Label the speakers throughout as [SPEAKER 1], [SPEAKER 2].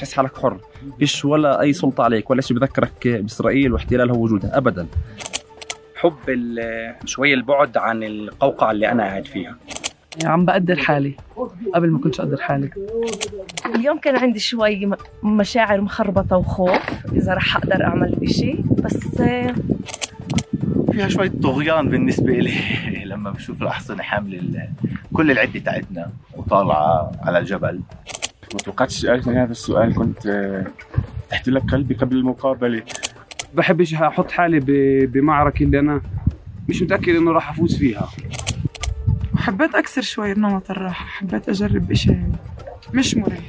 [SPEAKER 1] بتحس حالك حر. فيش ولا أي سلطة عليك ولا شيء بذكرك بإسرائيل واحتلالها ووجودها ابدا.
[SPEAKER 2] حب ال- شوي البعد عن القوقعة اللي أنا قاعد فيها.
[SPEAKER 3] يعني عم بقدر حالي. قبل ما كنتش أقدر حالي.
[SPEAKER 4] اليوم كان عندي شوي مشاعر مخربطة وخوف إذا رح أقدر أعمل إشي بس
[SPEAKER 5] فيها شوية طغيان بالنسبة لي. لما بشوف الأحصنة حاملة كل العدة تاعتنا وطالعة على الجبل.
[SPEAKER 6] ما توقعتش سألتني هذا السؤال كنت آه، تحت لك قلبي قبل المقابلة.
[SPEAKER 7] بحبش أحط حالي ب- بمعركة اللي أنا مش متأكد إنه راح أفوز فيها.
[SPEAKER 8] حبيت أكسر شوي نمط الراحة حبيت أجرب إشي مش مريح.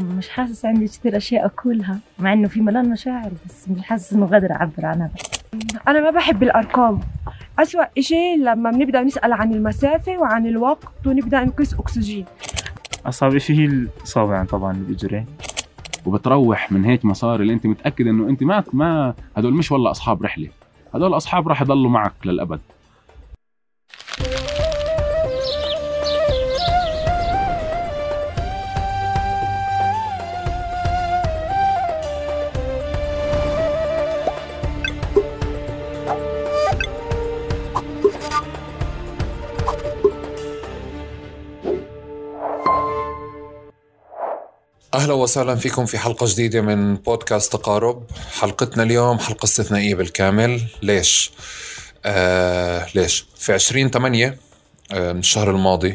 [SPEAKER 4] مش حاسس عندي كثير أشياء أقولها مع إنه في ملان مشاعر بس مش حاسس إنه قادر أعبر عنها.
[SPEAKER 9] أنا ما بحب الأرقام. أسوأ إشي لما بنبدأ نسأل عن المسافة وعن الوقت ونبدأ نقيس أكسجين.
[SPEAKER 10] اصعب شيء هي الاصابه يعني طبعا بالاجرين
[SPEAKER 6] وبتروح من هيك مسار اللي أنت متأكد إنه أنت ما ما هدول مش والله أصحاب رحلة. هدول أصحاب راح يضلوا معك للأبد.
[SPEAKER 11] أهلا وسهلا فيكم في حلقة جديدة من بودكاست تقارب. حلقتنا اليوم حلقة استثنائية بالكامل. ليش؟ آه ليش؟ في 20 8 آه من الشهر الماضي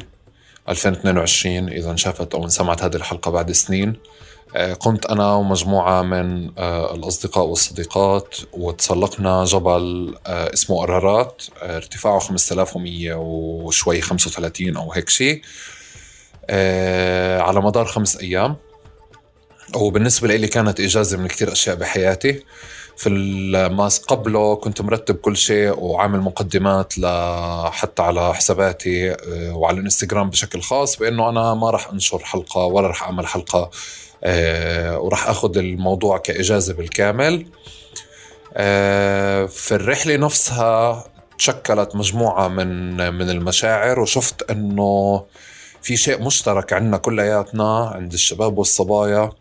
[SPEAKER 11] 2022 إذا انشافت أو انسمعت هذه الحلقة بعد سنين آه قمت أنا ومجموعة من آه الأصدقاء والصديقات وتسلقنا جبل آه اسمه ارارات آه ارتفاعه 5100 وشوي 35 أو هيك شيء آه على مدار خمس أيام. وبالنسبة لي كانت إجازة من كتير أشياء بحياتي. في ما قبله كنت مرتب كل شيء وعامل مقدمات حتى على حساباتي آه، وعلى الإنستغرام بشكل خاص بأنه أنا ما راح أنشر حلقة ولا راح أعمل حلقة آه، وراح أخذ الموضوع كإجازة بالكامل. آه، في الرحلة نفسها تشكلت مجموعة من من المشاعر وشفت أنه في شيء مشترك عندنا كلياتنا عند الشباب والصبايا.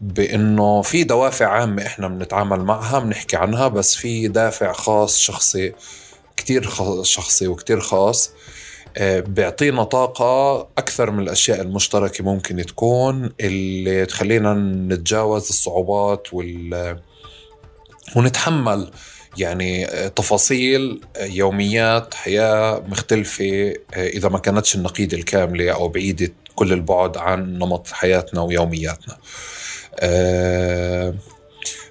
[SPEAKER 11] بإنه في دوافع عامة إحنا بنتعامل معها بنحكي عنها بس في دافع خاص شخصي كتير شخصي وكتير خاص. آه، بيعطينا طاقة أكثر من الأشياء المشتركة ممكن تكون اللي تخلينا نتجاوز الصعوبات وال ونتحمل يعني آه، تفاصيل آه، يوميات حياة مختلفة إذا ما كانتش النقيضة الكاملة أو بعيدة كل البعد عن نمط حياتنا ويومياتنا.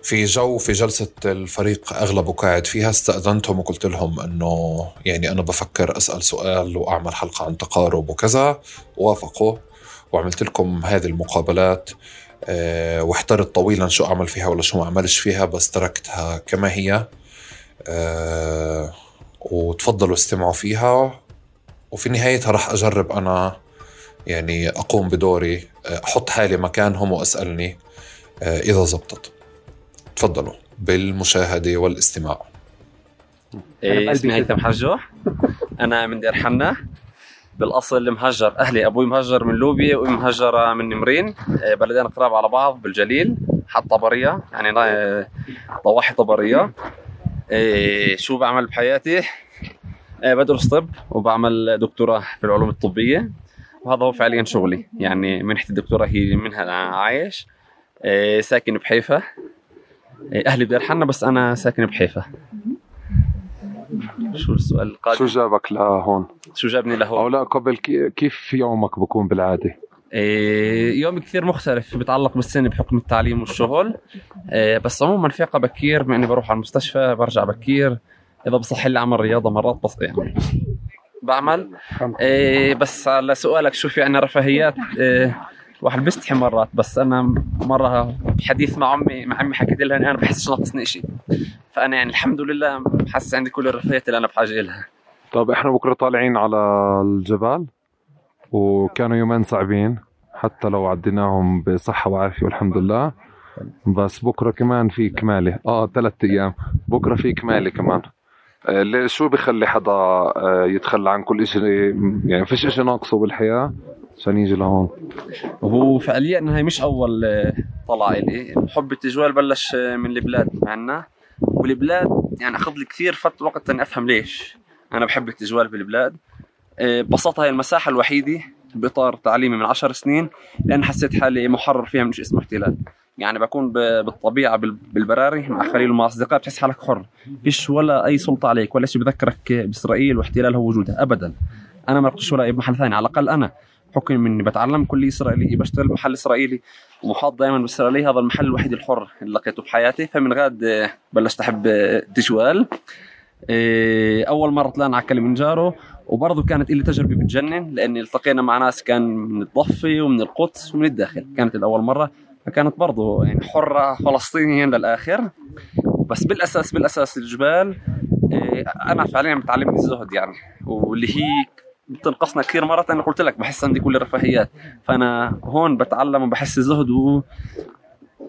[SPEAKER 11] في جو في جلسة الفريق أغلبه قاعد فيها استأذنتهم وقلت لهم أنه يعني أنا بفكر أسأل سؤال وأعمل حلقة عن تقارب وكذا وافقوا وعملت لكم هذه المقابلات. أه واحترت طويلا شو أعمل فيها ولا شو ما أعملش فيها بس تركتها كما هي. أه وتفضلوا استمعوا فيها. وفي نهايتها راح أجرب أنا يعني أقوم بدوري آه، أحط حالي مكانهم وأسألني. آه، إذا زبطت. تفضلوا بالمشاهدة والاستماع.
[SPEAKER 1] إيه اسمي هيثم حجو أنا من دير حنا. بالأصل مهجر أهلي أبوي مهجر من لوبيا وأمي مهجرة من نمرين. إيه بلدين قراب على بعض بالجليل. حد طبرية يعني نا- ضواحي طبرية. إيه شو بعمل بحياتي؟ إيه بدرس طب وبعمل دكتوراه في العلوم الطبية. وهذا هو فعليا شغلي. يعني منحة الدكتوراه هي منها أنا عايش. ساكن بحيفا إيه أهلي بدير حنا بس أنا ساكن بحيفا شو السؤال القادم؟
[SPEAKER 12] شو جابك لهون؟
[SPEAKER 1] شو جابني لهون؟
[SPEAKER 12] أو لا قبل كي- كيف يومك بكون بالعادة؟
[SPEAKER 1] إيه، يومي كثير مختلف بيتعلق بالسن بحكم التعليم والشغل إيه، بس عموما فيقة بكير بما اني بروح على المستشفى برجع بكير إذا بصح لي أعمل رياضة مرات بس يعني بعمل إيه، بس على سؤالك شو في عنا رفاهيات إيه، الواحد بيستحي مرات بس أنا مرة بحديث مع امي مع امي حكيت لها إني أنا بحسش ناقصني شيء فأنا يعني الحمد لله حاسس عندي كل الرفاهيات اللي أنا بحاجة لها
[SPEAKER 12] طيب إحنا بكرة طالعين على الجبل وكانوا يومين صعبين حتى لو عديناهم بصحة وعافية والحمد لله. بس بكرة كمان في كمالة آه ثلاث أيام. بكرة في كمالة كمان. آه شو بخلي حدا آه يتخلى عن كل شيء يعني فيش إشي ناقصه بالحياة. عشان يجي لهون.
[SPEAKER 1] وهو فعليا هاي مش أول آه، طلعة إلي. حب التجوال بلش آه، من البلاد معنا والبلاد يعني أخذ لي كثير فتره وقت إني أفهم ليش أنا بحب التجوال بالبلاد. آه، ببساطة هي المساحة الوحيدة بإطار تعليمي من عشر سنين لأن حسيت حالي محرر فيها شيء اسمه احتلال. يعني بكون بالطبيعة بال- بالبراري مع خليل ومع اصدقاء بتحس حالك حر. فيش ولا أي سلطة عليك ولا شيء بذكرك بإسرائيل واحتلالها ووجودها ابدا. أنا ما رحتش ولا أي محل ثاني. على الأقل أنا حكم من إني بتعلم كلية إسرائيلية بشتغل بمحل إسرائيلي. ومحاط دائما بالإسرائيلية هذا المحل الوحيد الحر اللي لقيته بحياتي. فمن غاد آه، بلشت آه، التجوال آه، أول مرة طلعنا على كلمنجارو وبرضه كانت لي تجربة بتجنن لأني التقينا مع ناس كان من الضفة ومن القدس ومن الداخل. كانت الأول مرة فكانت برضه يعني حرة فلسطينيا للآخر. بس بالأساس بالأساس الجبال آه، أنا فعليا بتعلمني الزهد يعني واللي هي بتنقصنا كثير مرات أنا قلت لك بحس عندي كل الرفاهيات. فأنا هون بتعلم وبحس الزهد و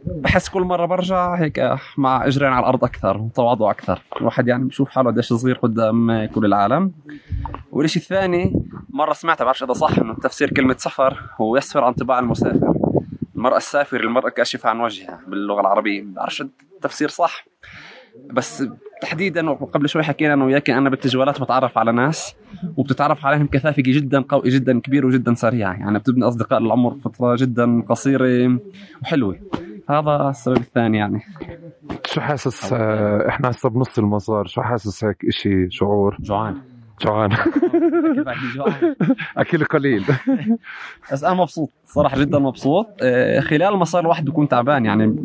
[SPEAKER 1] بحس كل مرة برجع هيك مع إجرين على الأرض أكثر وتواضع أكثر. الواحد يعني بشوف حاله قديش صغير قدام كل العالم. والشيء الثاني مرة سمعت بعرفش إذا صح إنه تفسير كلمة سفر هو يسفر عن طباع المسافر. المرأة السافر المرأة كأشفة عن وجهها باللغة العربية. بعرفش التفسير صح. بس تحديدا وقبل شوي حكينا أنا وياك أنا بالتجوالات بتعرف على ناس وبتتعرف عليهم كثافه جدا قوي جدا كبير وجدا سريع. يعني بتبني أصدقاء للعمر فترة جدا قصيرة وحلوة. هذا السبب الثاني يعني.
[SPEAKER 12] شو حاسس آه، إحنا هسه بنص المسار شو حاسس هيك إشي شعور؟
[SPEAKER 1] جوعان.
[SPEAKER 12] جوعان. اكل قليل.
[SPEAKER 1] بس أنا مبسوط صراحة جدا مبسوط. آه، خلال المسار الواحد بيكون تعبان يعني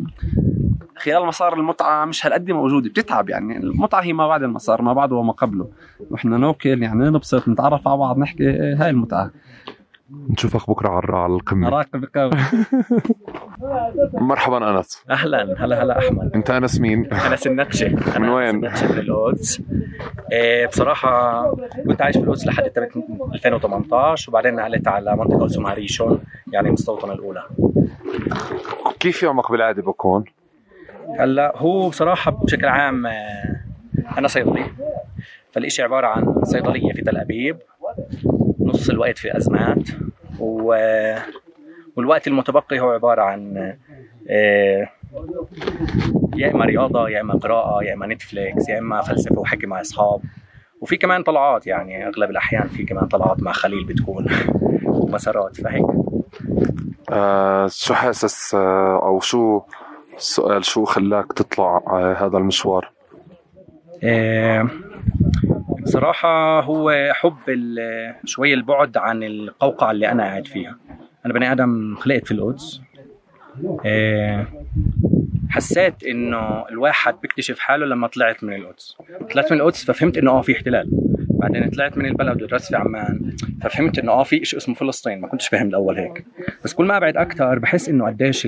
[SPEAKER 1] خلال المسار المتعة مش هالقد موجودة بتتعب يعني. المتعة هي ما بعد المسار ما بعده وما قبله. وإحنا ناكل يعني نبسط نتعرف على بعض نحكي هاي المتعة.
[SPEAKER 12] نشوفك بكرة على على القمة.
[SPEAKER 1] راقب قوي
[SPEAKER 12] مرحبا أنس.
[SPEAKER 13] أهلا. هلا هلا أحمد.
[SPEAKER 12] أنت أنس مين؟
[SPEAKER 13] أنس النتشه
[SPEAKER 12] من وين؟
[SPEAKER 13] النتشه من القدس إيه بصراحة كنت عايش في القدس لحد 2018 وبعدين نقلت على منطقة اسمها ريشون يعني المستوطنه الأولى.
[SPEAKER 12] كيف يومك بالعادة بكون؟
[SPEAKER 13] هلا هو بصراحة بشكل عام آه، أنا صيدلي. فالإشي عبارة عن صيدلية في تل أبيب. نص الوقت في أزمات. و... والوقت المتبقي هو عبارة عن آه، يا إما رياضة يا إما قراءة يا إما نتفليكس يا إما فلسفة وحكي مع أصحاب. وفي كمان طلعات يعني أغلب الأحيان في كمان طلعات مع خليل بتكون ومسارات فهيك.
[SPEAKER 12] آه شو حاسس آه أو شو السؤال شو خلاك تطلع آه هذا المشوار؟
[SPEAKER 2] آه، بصراحة هو حب شوية البعد عن القوقعة اللي أنا قاعد فيها. أنا بني آدم خلقت في القدس. آه، حسيت إنه الواحد بيكتشف حاله لما طلعت من القدس. طلعت من القدس ففهمت إنه آه في احتلال. بعدين طلعت من البلد ودرست في عمان ففهمت إنه آه في شيء اسمه فلسطين. ما كنتش فاهم الأول هيك. بس كل ما أبعد أكثر بحس إنه قديش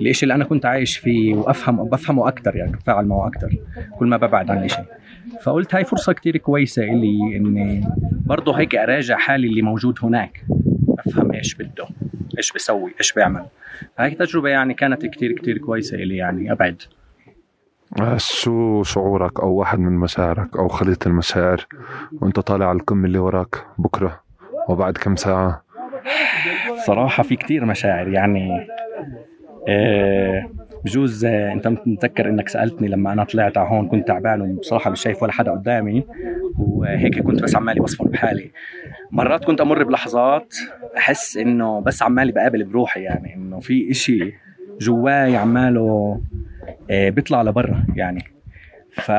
[SPEAKER 2] الإشي اللي أنا كنت عايش فيه وأفهم بفهمه أكثر يعني بتفاعل معه أكثر كل ما ببعد عن الإشي. فقلت هاي فرصة كتير كويسة إلي إني برضه هيك أراجع حالي اللي موجود هناك. أفهم إيش بده إيش بسوي إيش بيعمل. هاي تجربة يعني كانت كتير كتير كويسة إلي يعني أبعد.
[SPEAKER 12] آه شو شعورك أو واحد من مشاعرك أو خليط المشاعر وأنت طالع على القمة اللي وراك بكرة وبعد كم ساعة؟
[SPEAKER 2] صراحة في كتير مشاعر يعني بجوز آه، انت متذكر انك سألتني لما أنا طلعت على هون كنت تعبان وبصراحة مش شايف ولا حدا قدامي وهيك كنت بس عمالي بصفن بحالي. مرات كنت أمر بلحظات أحس إنه بس عمالي بقابل بروحي يعني إنه في إشي جواي عماله آه، بيطلع لبرا يعني. ف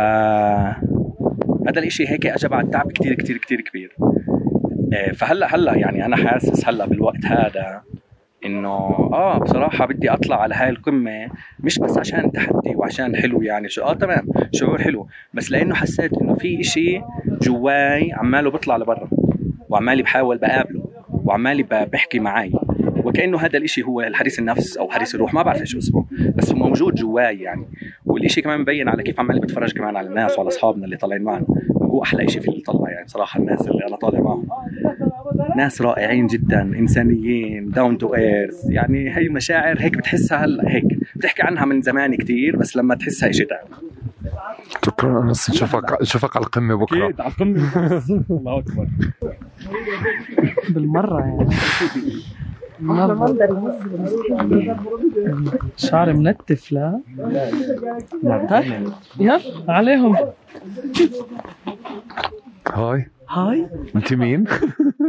[SPEAKER 2] هذا الإشي هيك اجى بعد تعب كتير كتير كتير كبير. آه، فهلأ هلأ يعني أنا حاسس هلأ بالوقت هذا إنه آه بصراحة بدي أطلع على هاي القمة مش بس عشان تحدي وعشان حلو يعني شو آه تمام شعور حلو بس لأنه حسيت إنه في إشي جواي عماله بيطلع لبرا وعمالي بحاول بقابله وعمالي بحكي معي وكأنه هذا الإشي هو الحديث النفس أو حديث الروح ما بعرف إيش اسمه بس هو موجود جواي يعني والإشي كمان مبين على كيف عمالي بتفرج كمان على الناس وعلى أصحابنا اللي طالعين معنا. هو أحلى إشي في اللي طلع يعني صراحة الناس اللي أنا طالع معهم. ناس رائعين جدا إنسانيين down to earth يعني هي مشاعر هيك بتحسها هلأ هيك. بتحكي عنها من زمان كتير بس لما تحسها شيء ثاني
[SPEAKER 12] شكرا. انس نشوفك نشوفك على القمة بكرة.
[SPEAKER 2] أكيد على القمة. الله أكبر.
[SPEAKER 3] بالمرة يعني. شعري منتف لا. طيب يلا عليهم.
[SPEAKER 11] هاي.
[SPEAKER 3] هاي.
[SPEAKER 11] أنت مين؟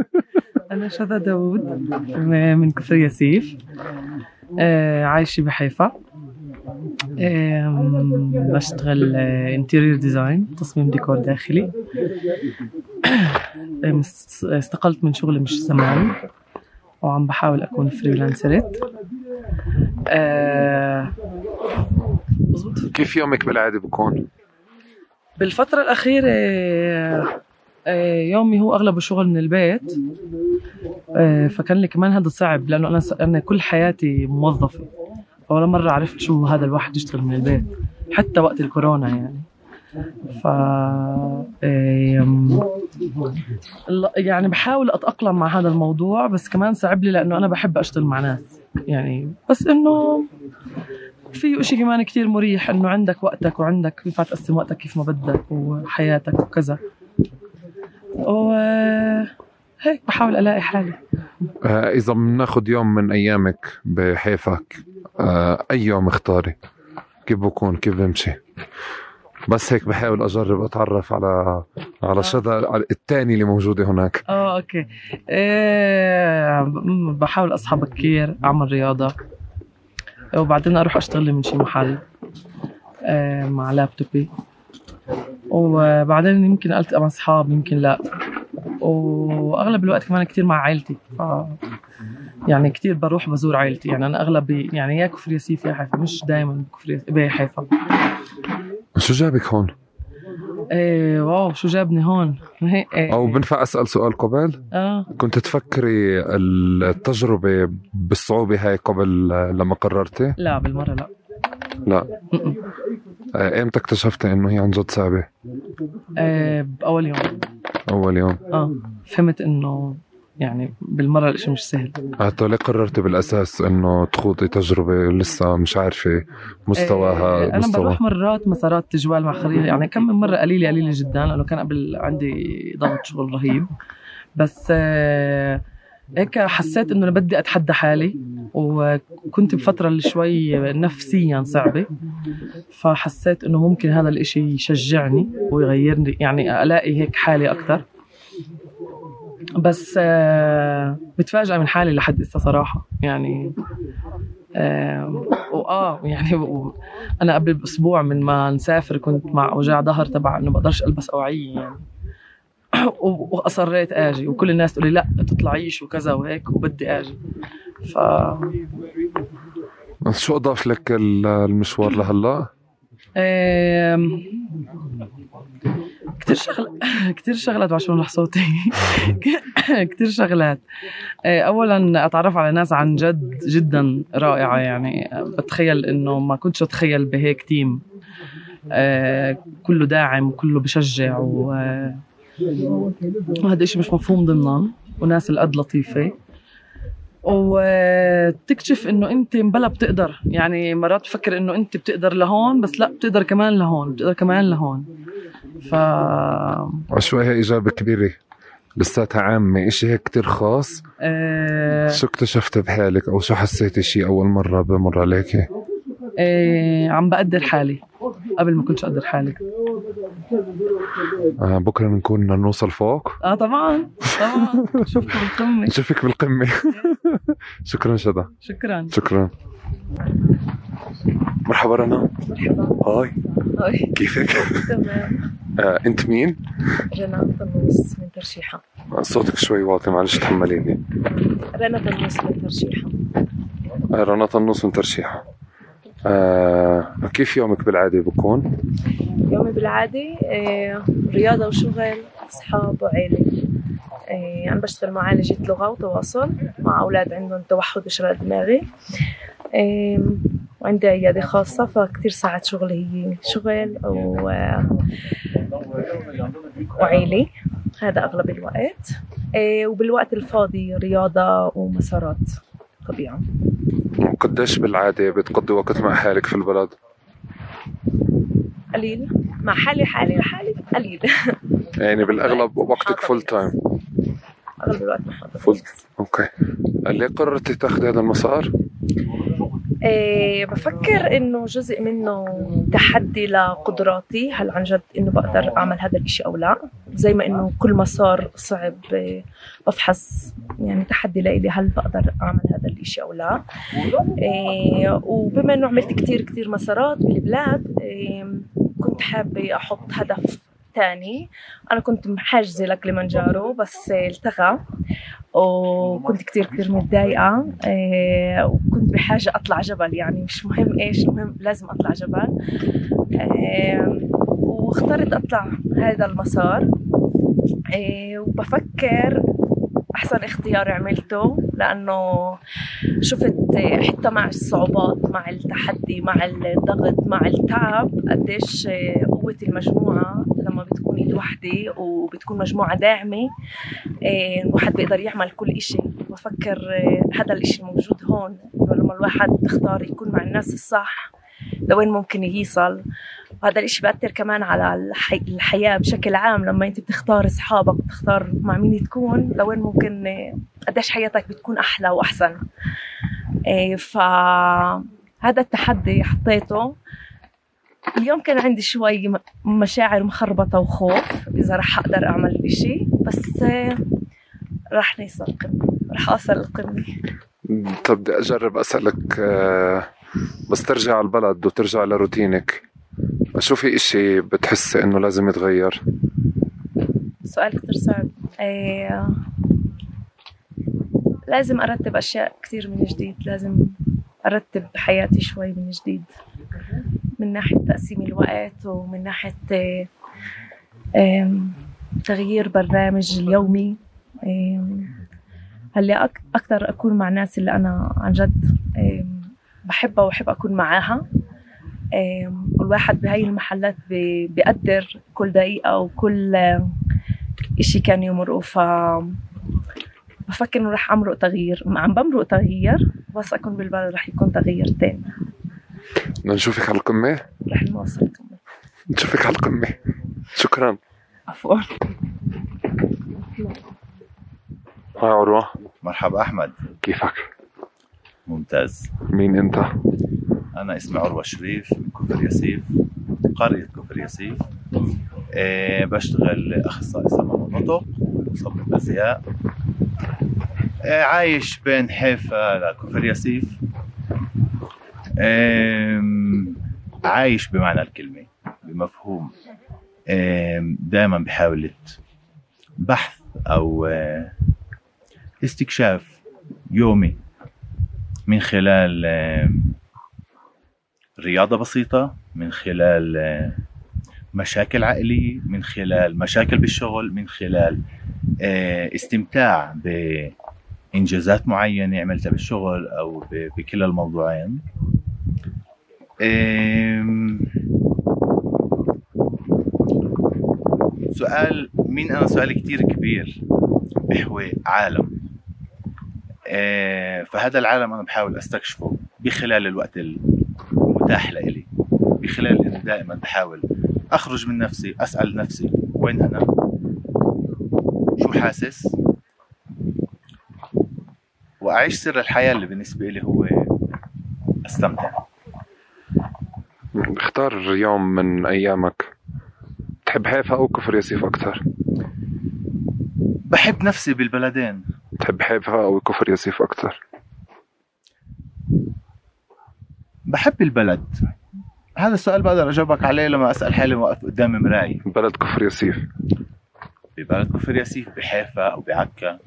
[SPEAKER 3] أنا شذى داوود من كفر ياسيف. آه، عايشة بحيفا. بشتغل interior design تصميم ديكور داخلي. استقلت من شغلي مش زمان. وعم بحاول أكون freelancer آه،
[SPEAKER 11] كيف يومك بالعادة بكون؟
[SPEAKER 3] بالفترة الأخيرة آه، يومي هو أغلبه شغل من البيت. آه، فكان لي كمان هذا صعب لأنه أنا أنا كل حياتي موظفة. ولا مرة عرفت شو هذا الواحد يشتغل من البيت حتى وقت الكورونا يعني. ف لا- يعني بحاول أتأقلم مع هذا الموضوع بس كمان صعب لي لأنه أنا بحب أشتغل مع ناس يعني بس إنه في شيء كمان كتير مريح إنه عندك وقتك وعندك ينفع تقسم وقتك كيف ما بدك وحياتك وكذا. وهيك بحاول ألاقي حالي.
[SPEAKER 11] آه إذا بناخد يوم من أيامك بحيفا آه أي يوم اختاري؟ كيف بكون؟ كيف بمشي؟ بس هيك بحاول أجرب أتعرف على على شذا على الثاني اللي موجودة هناك.
[SPEAKER 3] آه أوكي. إيه بحاول أصحى بكير أعمل رياضة. وبعدين أروح أشتغل من شي محل إيه مع لابتوبي. وبعدين يمكن التقى مع أصحاب يمكن لا. وأغلب الوقت كمان كتير مع عائلتي ف يعني كتير بروح بزور عائلتي يعني أنا أغلب يعني يا كفر ياسيف يا حيفا مش دائما بكفر بحيفا
[SPEAKER 11] شو جابك هون؟
[SPEAKER 3] إيه واو شو جابني هون هيك إيه.
[SPEAKER 11] أو بنفع أسأل سؤال قبل؟
[SPEAKER 3] آه
[SPEAKER 11] كنت تفكري التجربة بالصعوبة هاي قبل لما قررتي؟
[SPEAKER 3] لا بالمرة لا
[SPEAKER 11] لا آه، إمتى اكتشفتي إنه هي عن جد صعبة؟
[SPEAKER 3] إيه بأول يوم
[SPEAKER 11] أول يوم
[SPEAKER 3] آه فهمت إنه يعني بالمرة الإشي مش سهل.
[SPEAKER 11] حتى ليه قررتي بالأساس إنه تخوضي تجربة لسه مش عارفة مستواها
[SPEAKER 3] إيه، أنا
[SPEAKER 11] مستوى.
[SPEAKER 3] بروح مرات مسارات تجوال مع خليل يعني كم من مرة قليلة قليلة جدا لأنه كان قبل عندي ضغط شغل رهيب. بس آه، هيك حسيت إنه أنا بدي أتحدى حالي وكنت بفترة اللي شوي نفسيا صعبة. فحسيت إنه ممكن هذا الإشي يشجعني ويغيرني يعني ألاقي هيك حالي أكثر بس آه، متفاجئه من حالي لحد هسه صراحة. يعني آه، واه يعني و- أنا قبل بأسبوع من ما نسافر كنت مع أوجاع ظهر تبع إنه بقدرش ألبس أوعية يعني. وأصريت آجي. وكل الناس تقول لي لأ تطلعيش وكذا وهيك وبدي آجي. ف
[SPEAKER 11] شو أضاف لك ال- المشوار لهلأ؟
[SPEAKER 3] آم، كتير شغل كتير شغلات عشان رح صوتي. كتير شغلات. آه، اولا أتعرف على ناس عن جد جدا رائعة يعني. بتخيل إنه ما كنتش أتخيل بهيك تيم. آه، كله داعم كله بشجع و وهذا الشيء مش مفهوم ضمنا. وناس القد لطيفة. وتكتشف إنه أنت مبلا بتقدر. يعني مرات بفكر إنه أنت بتقدر لهون بس لا بتقدر كمان لهون بتقدر كمان لهون. ف
[SPEAKER 11] هي إجابة كبيرة. لساتها عامة إشي هيك كتير خاص.
[SPEAKER 3] آه
[SPEAKER 11] شو اكتشفت بحالك؟ أو شو حسيتي شي أول مرة بمر عليكي؟
[SPEAKER 3] آه عم بقدر حالي قبل ما كنتش أقدر حالي.
[SPEAKER 11] آه بكرة نكون نوصل فوق.
[SPEAKER 3] آه طبعا طبعا. شوفكم بالقمه
[SPEAKER 11] نشوفك بالقمة. شكرا شدا.
[SPEAKER 3] شكرا.
[SPEAKER 11] شكرا. مرحبا رنا.
[SPEAKER 4] مرحبا.
[SPEAKER 11] هاي.
[SPEAKER 4] هاي.
[SPEAKER 11] كيفك؟
[SPEAKER 4] تمام.
[SPEAKER 11] آه أنت مين؟
[SPEAKER 4] رنا طنوس من ترشيحة.
[SPEAKER 11] صوتك شوي واطي معلش تحمليني.
[SPEAKER 4] رنا طنوس من ترشيحة.
[SPEAKER 11] آه رنا طنوس من ترشيحة. آه كيف يومك بالعادة بكون؟
[SPEAKER 4] يومي بالعادة آه، رياضة وشغل أصحاب وعيلة. آه، أنا بشتغل معالجة لغة وتواصل مع أولاد عندهم توحد إشراء دماغي. وعندي عيادة خاصة فكتير ساعات شغلي هي شغل و... وعيلة. هذا أغلب الوقت. آه، وبالوقت الفاضي رياضة ومسارات طبيعة.
[SPEAKER 11] وقديش بالعادة بتقضي وقت مع حالك في البلد؟
[SPEAKER 4] قليل. مع حالي حالي لحالي قليل.
[SPEAKER 11] يعني بالأغلب وقتك full time
[SPEAKER 4] أغلب الوقت محاضرات
[SPEAKER 12] فلت okay ليه قررتي تاخذي هذا المسار؟
[SPEAKER 4] إيه بفكر إنه جزء منه تحدي لقدراتي هل عن جد إنه بقدر أعمل هذا الإشي أو لا؟ زي ما إنه كل مسار صعب إيه، بفحص يعني تحدي لإلي هل بقدر أعمل هذا الإشي أو لا. إيه وبما إنه عملت كتير كتير مسارات بالبلاد إيه كنت حابة أحط هدف تاني. أنا كنت محجزة لكليمانجارو بس التغى وكنت كتير كتير متضايقة إيه، وكنت بحاجة أطلع جبل يعني مش مهم إيش المهم لازم أطلع جبل. إيه، واخترت أطلع هذا المسار. إيه، وبفكر أحسن اختيار عملته لأنه شفت حتى مع الصعوبات مع التحدي مع الضغط مع التعب قديش قوة المجموعة لما بتكوني لوحدي وبتكون مجموعة داعمة إيه، الواحد بيقدر يعمل كل إشي. بفكر إيه، هذا الإشي الموجود هون لما الواحد بيختار يكون مع الناس الصح لوين ممكن يوصل. وهذا الإشي بأثر كمان على الحي... الحياة بشكل عام. لما أنت بتختار أصحابك بتختار مع مين تكون لوين ممكن إيه، قديش حياتك بتكون أحلى وأحسن. فهذا التحدي حطيته. اليوم كان عندي شوي مشاعر مخربطة وخوف إذا رح أقدر أعمل إشي بس رح نوصل القمة رح القمة
[SPEAKER 12] طب بدي أجرب أسألك آه، بس ترجع على البلد وترجع لروتينك شو في إشي بتحسي إنه لازم يتغير؟
[SPEAKER 4] سؤال كتير صعب. إيه لازم أرتب أشياء كثير من جديد لازم أرتب حياتي شوي من جديد. من ناحية تقسيم الوقت ومن ناحية تغيير برنامج اليومي. هلأ أكثر أكون مع الناس اللي أنا عن جد بحبها وبحب أكون معاها. والواحد بهاي المحلات بيقدر كل دقيقة وكل إشي كان يمرقه. ف بفكر إنه رح أمرق تغيير. عم بمرق تغيير بس أكون بالبلد رح يكون تغيير تاني
[SPEAKER 12] بدنا نشوفك على القمة.
[SPEAKER 4] رح نوصل القمة.
[SPEAKER 12] نشوفك على القمة. شكرا.
[SPEAKER 4] عفوا.
[SPEAKER 12] هاي عروة.
[SPEAKER 5] مرحبا أحمد.
[SPEAKER 12] كيفك؟
[SPEAKER 5] ممتاز.
[SPEAKER 12] مين أنت؟
[SPEAKER 5] أنا اسمي عروة شريف من كفر ياسيف قرية كفر ياسيف. أه بشتغل أخصائي سمع ونطق ومصمم أزياء. أه عايش بين حيفا لكفر ياسيف. عايش بمعنى الكلمة بمفهوم. دائما بحاولة بحث أو آه، استكشاف يومي من خلال رياضة بسيطة من خلال آه، مشاكل عائلية من خلال مشاكل بالشغل من خلال استمتاع بإنجازات معينة عملتها بالشغل أو بكلا الموضوعين. سؤال مين أنا؟ سؤال كتير كبير بحوي عالم. آه، فهذا العالم أنا بحاول أستكشفه بخلال الوقت المتاح لإلي. بخلال إني دائما بحاول أخرج من نفسي أسأل نفسي وين أنا؟ شو حاسس؟ وأعيش سر الحياة اللي بالنسبة لي هو أستمتع.
[SPEAKER 12] اختار يوم من أيامك. تحب حيفا أو كفر ياسيف أكثر؟
[SPEAKER 5] بحب نفسي بالبلدين.
[SPEAKER 12] تحب حيفا أو كفر ياسيف أكثر؟
[SPEAKER 5] بحب البلد. هذا السؤال بقدر أجاوبك عليه لما أسأل حالي واقف قدام مراي.
[SPEAKER 12] بلد كفر ياسيف.
[SPEAKER 5] ببلد كفر ياسيف بحيفا أو بعكا.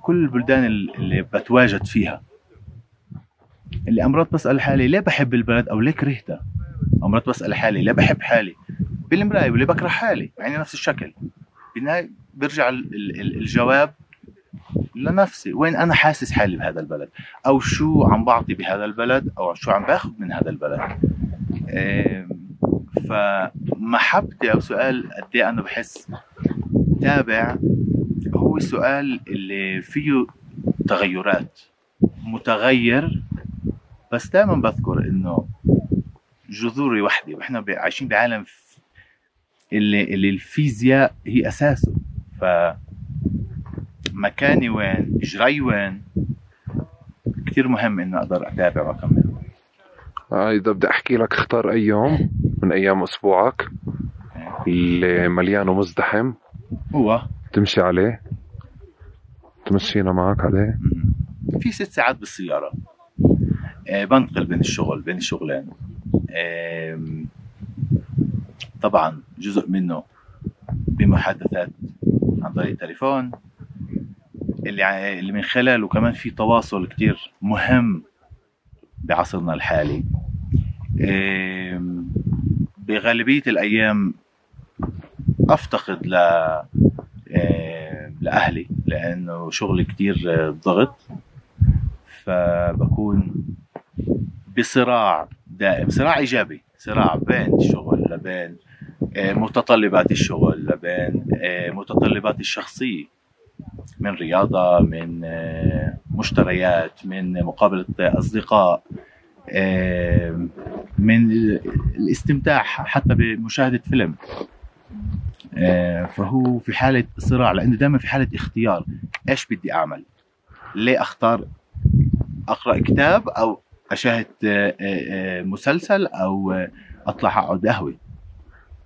[SPEAKER 5] كل البلدان اللي بتواجد فيها. اللي امرات بسال حالي ليه بحب البلد أو ليه كرهتها امرات بسال حالي ليه بحب حالي. بالمراية وليه بكره حالي. يعني نفس الشكل. بالنهاية بيرجع الجواب لنفسي. وين أنا حاسس حالي بهذا البلد؟ أو شو عم بعطي بهذا البلد؟ أو شو عم باخذ من هذا البلد؟ فمحبتي أو سؤال قد إيه أنا بحس تابع هو السؤال اللي فيه تغيرات. متغير بس دائما بذكر إنه جذوري وحده وإحنا عايشين بعالم اللي اللي الفيزياء هي أساسه. ف مكاني وين؟ اجراي وين؟ كثير مهم اني أقدر أتابع وأكمل.
[SPEAKER 11] آه إذا بدي أحكي لك اختار أي يوم من أيام أسبوعك اللي مليان ومزدحم.
[SPEAKER 5] هو.
[SPEAKER 11] تمشي عليه. تمشينا معك عليه.
[SPEAKER 5] في ست ساعات بالسيارة. آه، بنتقل بين الشغل بين الشغلين. طبعا جزء منه بمحادثات عن طريق التليفون اللي اللي من خلاله كمان في تواصل كتير مهم بعصرنا الحالي. بغالبية الأيام أفتقد ل لأهلي لأنه شغلي كتير ضغط فبكون بصراع دائم صراع إيجابي صراع بين الشغل لبين آه، متطلبات الشغل لبين آه، متطلبات الشخصية من رياضة من آه، مشتريات من مقابلة أصدقاء من الاستمتاع حتى بمشاهدة فيلم. فهو في حالة صراع لأنه دائما في حالة اختيار إيش بدي أعمل؟ ليه أختار أقرأ كتاب أو أشاهد آه، آه، آه، مسلسل أو آه، أطلع أقعد قهوة.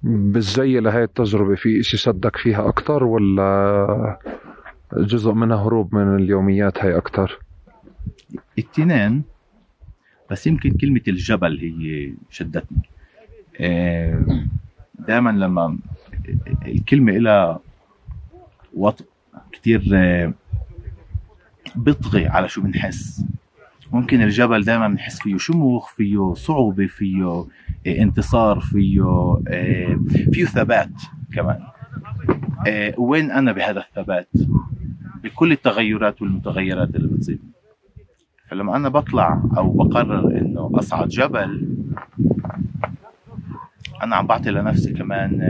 [SPEAKER 11] بالجاي لهي التجربة في إشي شدك فيها أكتر ولا جزء منها هروب من اليوميات هي أكتر؟
[SPEAKER 5] التنين بس يمكن كلمة الجبل هي شدتني. دائما لما الكلمة إلها وطء كتير بيطغي على شو بنحس. ممكن الجبل دائما بنحس فيه شموخ فيه صعوبة فيه آه، انتصار فيه آه، فيه ثبات كمان. آه، وين أنا بهذا الثبات؟ بكل التغيرات والمتغيرات اللي بتصير. فلما أنا بطلع أو بقرر إنه أصعد جبل أنا عم بعطي لنفسي كمان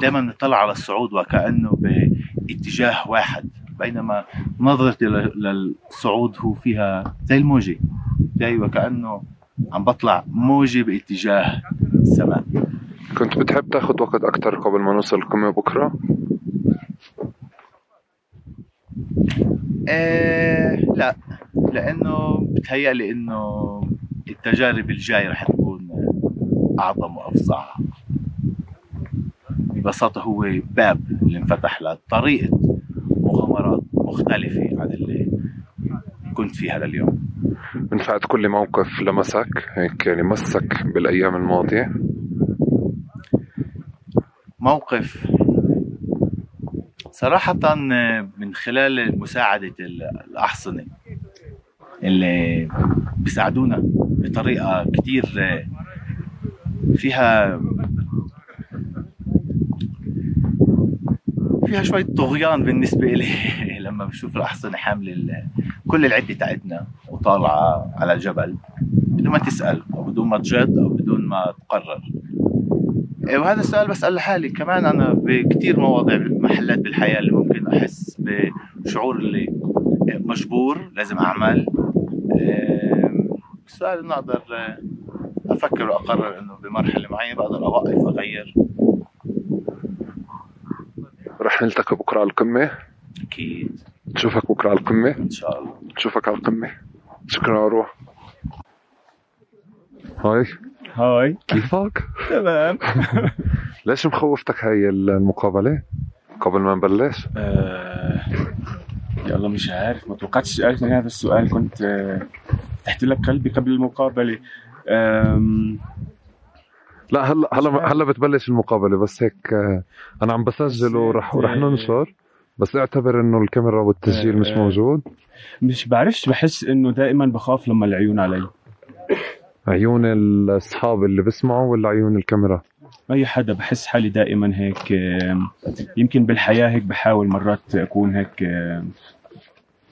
[SPEAKER 5] دائما بنطلع على الصعود وكأنه باتجاه واحد. بينما نظرتي للصعود هو فيها زي الموجة. زي وكأنه عم بطلع موجة باتجاه السماء.
[SPEAKER 11] كنت بتحب تاخد وقت أكتر قبل ما نوصل القمة بكرة؟
[SPEAKER 5] آه لا. لأنه بتهيألي إنه التجارب الجاية رح تكون أعظم وأفظع. ببساطة هو باب اللي انفتح لطريقة مختلفة عن اللي كنت فيها لليوم.
[SPEAKER 11] من بعد كل موقف لمسك هيك يعني مسك بالأيام الماضية.
[SPEAKER 5] موقف. صراحة من خلال مساعدة الأحصنة اللي بيساعدونا بطريقة كتير فيها فيها شوية طغيان بالنسبة لي. لما بشوف الأحصنة حاملة كل العدة تاعتنا وطالعة على الجبل بدون ما تسأل أو بدون ما تجد أو بدون ما تقرر. إيه، وهذا السؤال بسأل لحالي. كمان أنا بكتير مواضيع محلات بالحياة اللي ممكن أحس بشعور اللي مجبور لازم أعمل. إيه، السؤال إنه أقدر أفكر وأقرر إنه بمرحلة معينة بقدر أوقف أغير
[SPEAKER 11] رح نلتقي بكرة على القمة.
[SPEAKER 5] أكيد.
[SPEAKER 11] نشوفك بكرة على القمة.
[SPEAKER 5] إن شاء الله.
[SPEAKER 11] نشوفك على القمة. شكرا أروح هاي.
[SPEAKER 14] هاي.
[SPEAKER 11] كيفك؟
[SPEAKER 14] تمام.
[SPEAKER 11] ليش مخوفتك هاي المقابلة؟ قبل ما نبلش؟
[SPEAKER 14] آه، يلا مش عارف. ما توقعتش سألتني هذا السؤال. كنت آه، فتحت لك قلبي قبل المقابلة. آم،
[SPEAKER 11] لا هلا هلا هلا بتبلش المقابلة بس هيك آه، أنا عم بسجل ورح ورح ننشر بس اعتبر إنه الكاميرا والتسجيل مش
[SPEAKER 14] آه،
[SPEAKER 11] موجود.
[SPEAKER 14] مش بعرفش بحس إنه دائما بخاف لما العيون علي.
[SPEAKER 11] عيون الأصحاب اللي بسمعوا ولا عيون الكاميرا؟
[SPEAKER 14] أي حدا بحس حالي دائما هيك يمكن بالحياة هيك بحاول مرات أكون هيك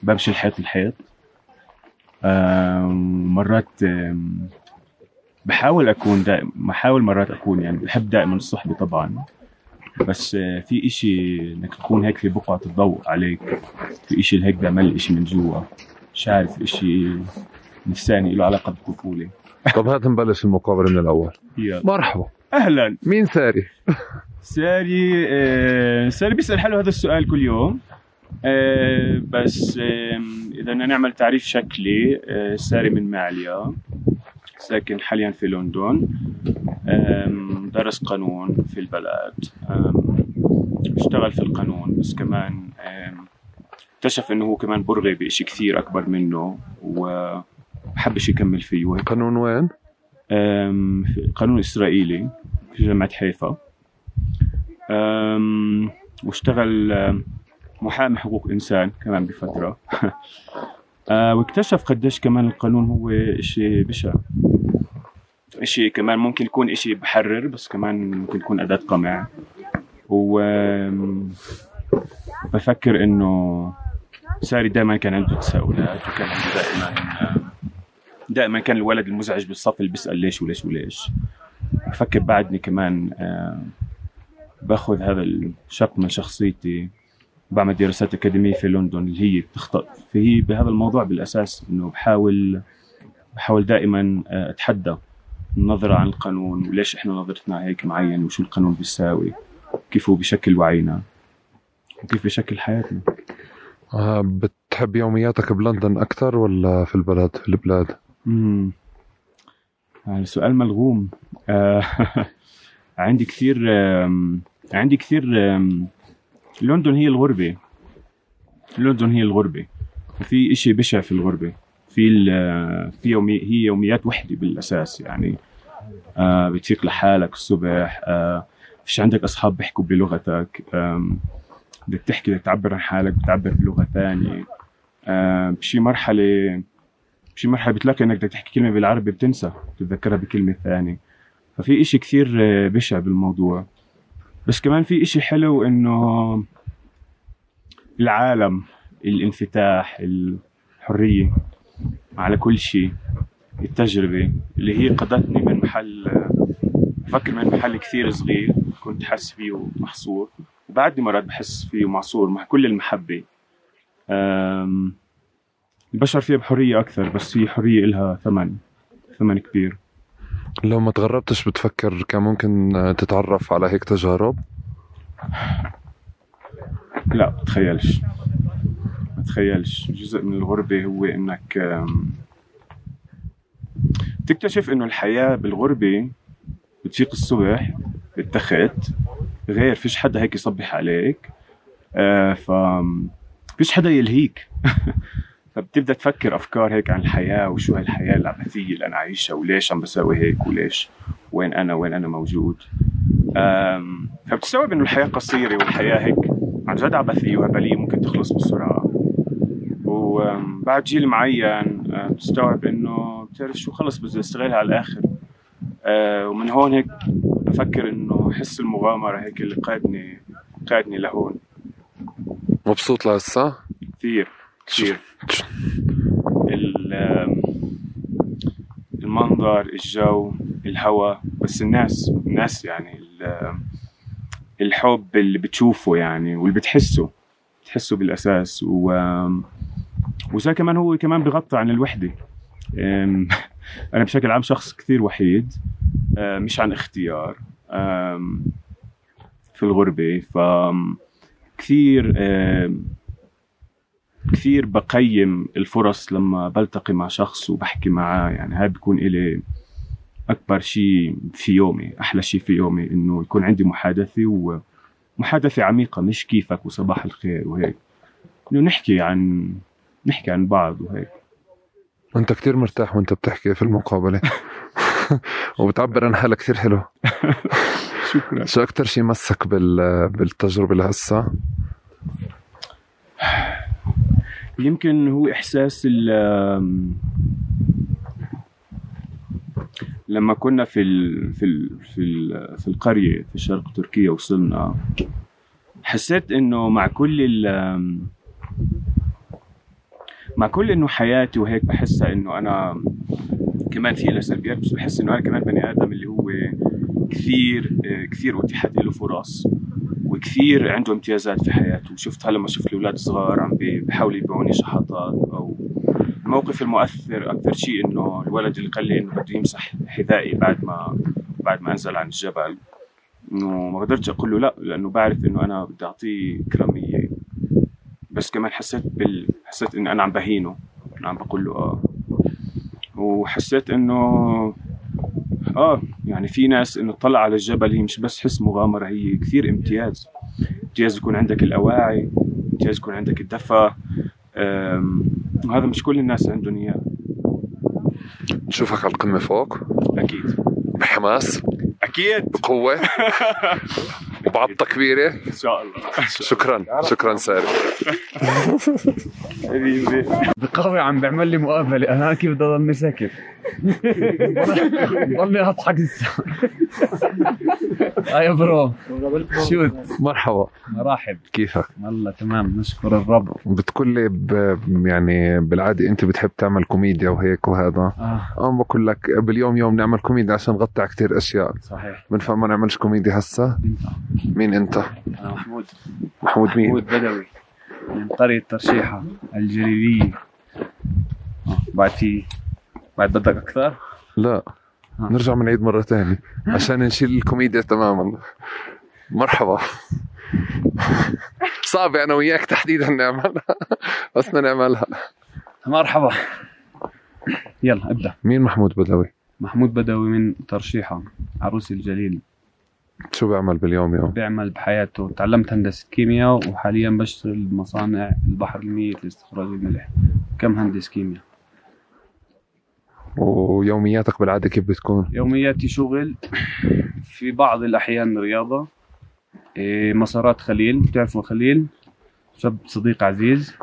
[SPEAKER 14] بمشي الحيط الحيط. مرات بحاول أكون دائما بحاول مرات أكون يعني بحب دائما الصحبة طبعا. بس آه، في إشي إنك تكون هيك في بقعة الضوء عليك. في إشي هيك بيعمل إشي من جوا. مش عارف إشي نفساني له علاقة بالطفولة
[SPEAKER 11] طب هات نبلش المقابلة من الأول.
[SPEAKER 14] يلا.
[SPEAKER 11] مرحبا.
[SPEAKER 14] أهلا.
[SPEAKER 11] مين ساري؟
[SPEAKER 14] ساري آه، ساري بيسأل حاله هذا السؤال كل يوم. آه، بس آم، إذا بدنا نعمل تعريف شكلي آه، ساري من معليا. ساكن حاليا في لندن درس قانون في البلد. اشتغل في القانون بس كمان اكتشف إنه هو كمان برغي بشيء كثير أكبر منه وحبش يكمل فيه.
[SPEAKER 12] قانون وين؟
[SPEAKER 14] قانون إسرائيلي في جامعة حيفا. واشتغل محامي حقوق إنسان كمان بفترة. آه، واكتشف قديش كمان القانون هو شيء بشع. شيء كمان ممكن يكون شيء بحرر بس كمان ممكن يكون أداة قمع. و بفكر إنه ساري دائما كان عنده تساؤلات وكان عنده دائما دائما كان الولد المزعج بالصف اللي بيسأل ليش وليش وليش. بفكر بعدني كمان آه، باخذ هذا الشق من شخصيتي. بعمل دراسات أكاديمية في لندن اللي هي بتخطئ فهي بهذا الموضوع بالأساس إنه بحاول بحاول دائما آه، أتحدى النظرة عن القانون وليش إحنا نظرتنا هيك معين وشو القانون بيساوي كيف هو بشكل وعينا وكيف بشكل حياتنا.
[SPEAKER 12] آه بتحب يومياتك بلندن أكثر ولا في البلد في البلاد؟
[SPEAKER 14] امم يعني سؤال ملغوم. آه عندي كثير عندي كثير لندن هي الغربة. لندن هي الغربة. وفي إشي بشع في الغربة. في في يومي هي يوميات وحدة بالأساس يعني. آه بتفيق لحالك الصبح. آه فيش عندك أصحاب بيحكوا بلغتك. بدك تحكي بدك تعبر عن حالك بتعبر بلغة ثانية آه بشي مرحلة بشي مرحلة بتلاقي إنك بدك تحكي كلمة بالعربي بتنسى بتتذكرها بكلمة ثانية. ففي إشي كثير آه، بشع بالموضوع. بس كمان في إشي حلو إنه العالم الانفتاح الحرية على كل شيء التجربة اللي هي قضتني من محل بفكر من محل كثير صغير كنت حاسس فيه محصور وبعدني مرات بحس فيه معصور مع كل المحبة. البشر فيها بحرية أكثر بس هي حرية إلها ثمن ثمن كبير.
[SPEAKER 12] لو ما تغربتش بتفكر كان ممكن آه، تتعرف على هيك تجارب؟
[SPEAKER 14] لا بتخيلش بتخيلش جزء من الغربة هو أم، تكتشف إنه الحياة بالغربة بتفيق الصبح بالتخت غير فيش حدا هيك يصبح عليك. آه ف فيش حدا يلهيك. فبتبدأ تفكر أفكار هيك عن الحياة وشو هالحياة العبثيه اللي أنا عايشها وليش عم بسوي هيك وليش؟ وين أنا؟ وين أنا موجود؟ فبتستوعب إنه الحياة قصيرة والحياة هيك عن جد عبثيه وهبليه ممكن تخلص بسرعة. وبعد جيل معين آه، بتستوعب إنه بتعرف شو خلص بدي أستغلها على الآخر. آه، ومن هون هيك بفكر إنه حس المغامرة هيك اللي قادني قادني لهون.
[SPEAKER 12] مبسوط لهسا؟
[SPEAKER 14] كثير كثير. المنظر الجو الهواء بس الناس الناس يعني الحب اللي بتشوفه يعني واللي بتحسه بتحسه بالأساس. و وزي كمان هو كمان بغطي عن الوحدة. أنا بشكل عام شخص كثير وحيد. مش عن اختيار. في الغربة. ف كثير كثير بقيم الفرص لما بلتقي مع شخص وبحكي معاه. يعني هاي بيكون إلي أكبر شيء في يومي أحلى شيء في يومي إنه يكون عندي محادثة ومحادثة عميقة مش كيفك وصباح الخير وهيك. إنه نحكي عن نحكي عن بعض وهيك.
[SPEAKER 12] أنت كتير مرتاح وأنت بتحكي في المقابلة. وبتعبر عن حالك كثير حلو.
[SPEAKER 14] شكرا.
[SPEAKER 12] شو أكتر شيء مسك بال... بالتجربة لهسا؟
[SPEAKER 14] يمكن هو إحساس ال لما كنا في ال في ال في ال في القرية في شرق تركيا وصلنا حسيت إنه مع كل ال مع كل إنه حياتي وهيك بحسها إنه أنا كمان في لها سلبيات بس بحس إنه أنا كمان بني آدم اللي هو كثير كثير أتيحت له فرص. وكثير عنده امتيازات في حياته. شفتها لما شفت الأولاد صغار عم بي- بيحاولوا يبيعوني شحطات أو الموقف المؤثر أكثر شيء إنه الولد اللي قال لي إنه بده يمسح حذائي بعد ما بعد ما أنزل عن الجبل إنه ما قدرتش أقول له لا لأنه بعرف إنه أنا بدي أعطيه كراميه بس كمان حسيت بال حسيت اني أنا عم بهينه عم بقول له آه. وحسيت إنه آه يعني في ناس إنه طلع على الجبل هي مش بس حس مغامرة هي كثير امتياز. امتياز يكون عندك الأواعي امتياز يكون عندك الدفى آم، وهذا مش كل الناس عندهم إياه.
[SPEAKER 11] نشوفك على القمة فوق.
[SPEAKER 14] أكيد.
[SPEAKER 11] بحماس.
[SPEAKER 14] أكيد.
[SPEAKER 11] بقوة. وبعضة كبيرة.
[SPEAKER 14] إن شاء الله.
[SPEAKER 11] شكرا. شكرا ساري.
[SPEAKER 7] بقوي عم بيعمل لي مقابلة. أنا كيف بدي اضلني ساكت ضلني أضحك. لسه يا bro. Shoot.
[SPEAKER 11] مرحبا.
[SPEAKER 7] مرحب.
[SPEAKER 11] كيفك؟
[SPEAKER 7] والله تمام. نشكر الرب.
[SPEAKER 11] بتقول لي ب... يعني بالعادة أنت بتحب تعمل كوميديا وهيك وهذا.
[SPEAKER 7] آه.
[SPEAKER 11] أنا بقول لك باليوم يوم نعمل كوميديا عشان نغطي على كثير أشياء.
[SPEAKER 7] صحيح.
[SPEAKER 11] بنفع ما نعملش كوميديا هسا؟ مين أنت؟
[SPEAKER 7] أنا محمود.
[SPEAKER 11] محمود مين؟
[SPEAKER 7] محمود بدوي. من قرية ترشيحة الجليلية. آه، بعد في بعد بدك أكثر؟
[SPEAKER 11] لا. نرجع من عيد مرة تانية عشان نشيل الكوميديا تماما. مرحبا. صعب أنا وياك تحديدا نعملها. بس بدنا نعملها.
[SPEAKER 7] مرحبا. يلا ابدأ.
[SPEAKER 11] مين محمود بدوي؟
[SPEAKER 7] محمود بدوي من ترشيحة عروس الجليل.
[SPEAKER 11] شو بيعمل باليوم يوم؟
[SPEAKER 7] بيعمل بحياته. تعلمت هندسة كيمياء وحاليا بشتغل بمصانع البحر الميت لاستخراج الملح. كمهندس كيمياء؟
[SPEAKER 11] ويومياتك بالعادة كيف بتكون؟
[SPEAKER 7] يومياتي شغل في بعض الأحيان رياضة إيه، مسارات خليل بتعرفوا خليل؟ شاب صديق عزيز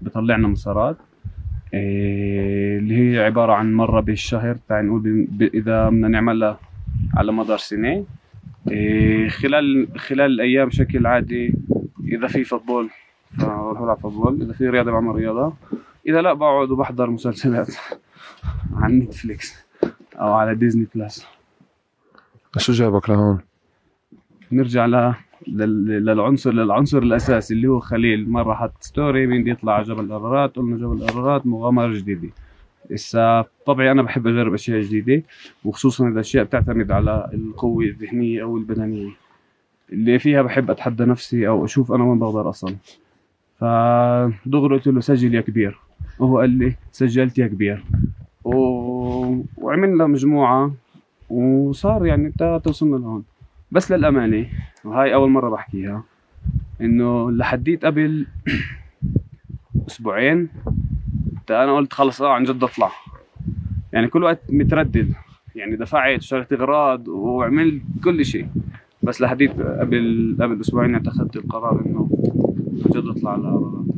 [SPEAKER 7] بطلعنا مسارات إيه، اللي هي عبارة عن مرة بالشهر تعال نقول إذا بدنا نعملها على مدار سنة. إيه، خلال خلال الأيام بشكل عادي إذا في football فبروح ألعب football إذا في رياضة بعمل رياضة إذا لا بقعد وبحضر مسلسلات. على Netflix أو على Disney Plus
[SPEAKER 11] شو جابك لهون؟
[SPEAKER 7] نرجع ل... لل- للعنصر للعنصر الأساسي اللي هو خليل. مرة حط story مين بده يطلع على جبل الارارات قلنا جبل الارارات مغامرة جديدة. هسا طبعي أنا بحب أجرب أشياء جديدة وخصوصا الاشياء بتعتمد على القوة الذهنية أو البدنية. اللي فيها بحب أتحدى نفسي أو أشوف أنا وين بقدر أصل. فدغري قلت له سجل يا كبير. وهو قال لي سجلت يا كبير. و... وعملنا مجموعة وصار يعني توصلنا لهون. بس للأمانة وهاي أول مرة بحكيها إنه لحديت قبل أسبوعين تا أنا قلت خلص آه عن جد أطلع. يعني كل وقت متردد. يعني دفعت اشتريت أغراض وعملت كل شيء. بس لحديت قبل قبل أسبوعين اتخذت القرار إنه عن جد أطلع على الأرض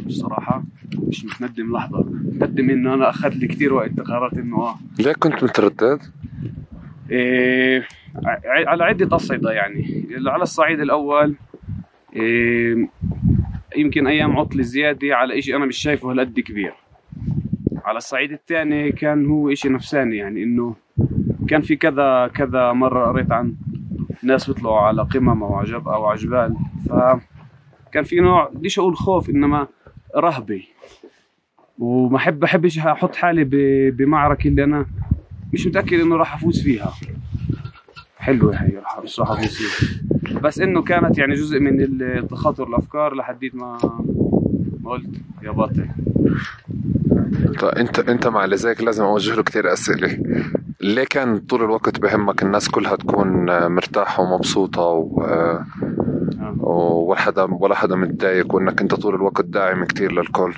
[SPEAKER 7] بصراحة مش متندم لحظة. متندم إنه أنا أخذ لي كتير وقت قررت إنه آه.
[SPEAKER 11] ليه كنت متردد؟
[SPEAKER 7] إيه على عدة أصعدة يعني. على الصعيد الأول إيه يمكن أيام عطلة زيادة على إشي أنا مش شايفه هالقد كبير. على الصعيد الثاني كان هو إشي نفساني يعني إنه كان في كذا كذا مرة قريت عن ناس بيطلعوا على قمم أو عجب أو عجبال. فكان في نوع بديش أقول خوف إنما رهبة وما أحب بحبش أحط حالي ب- بمعركة اللي أنا مش متأكد إنه راح أفوز فيها. حلوة هي راح مش راح أفوز فيها. بس إنه كانت يعني جزء من التخاطر الأفكار لحديت ما ما قلت يا بطل
[SPEAKER 11] طيب انت أنت مع لذلك لازم أوجه له كثير أسئلة. ليه كان طول الوقت بهمك الناس كلها تكون مرتاحة ومبسوطة و ولا حدا ولا حدا متضايق وإنك أنت طول الوقت داعم كثير للكل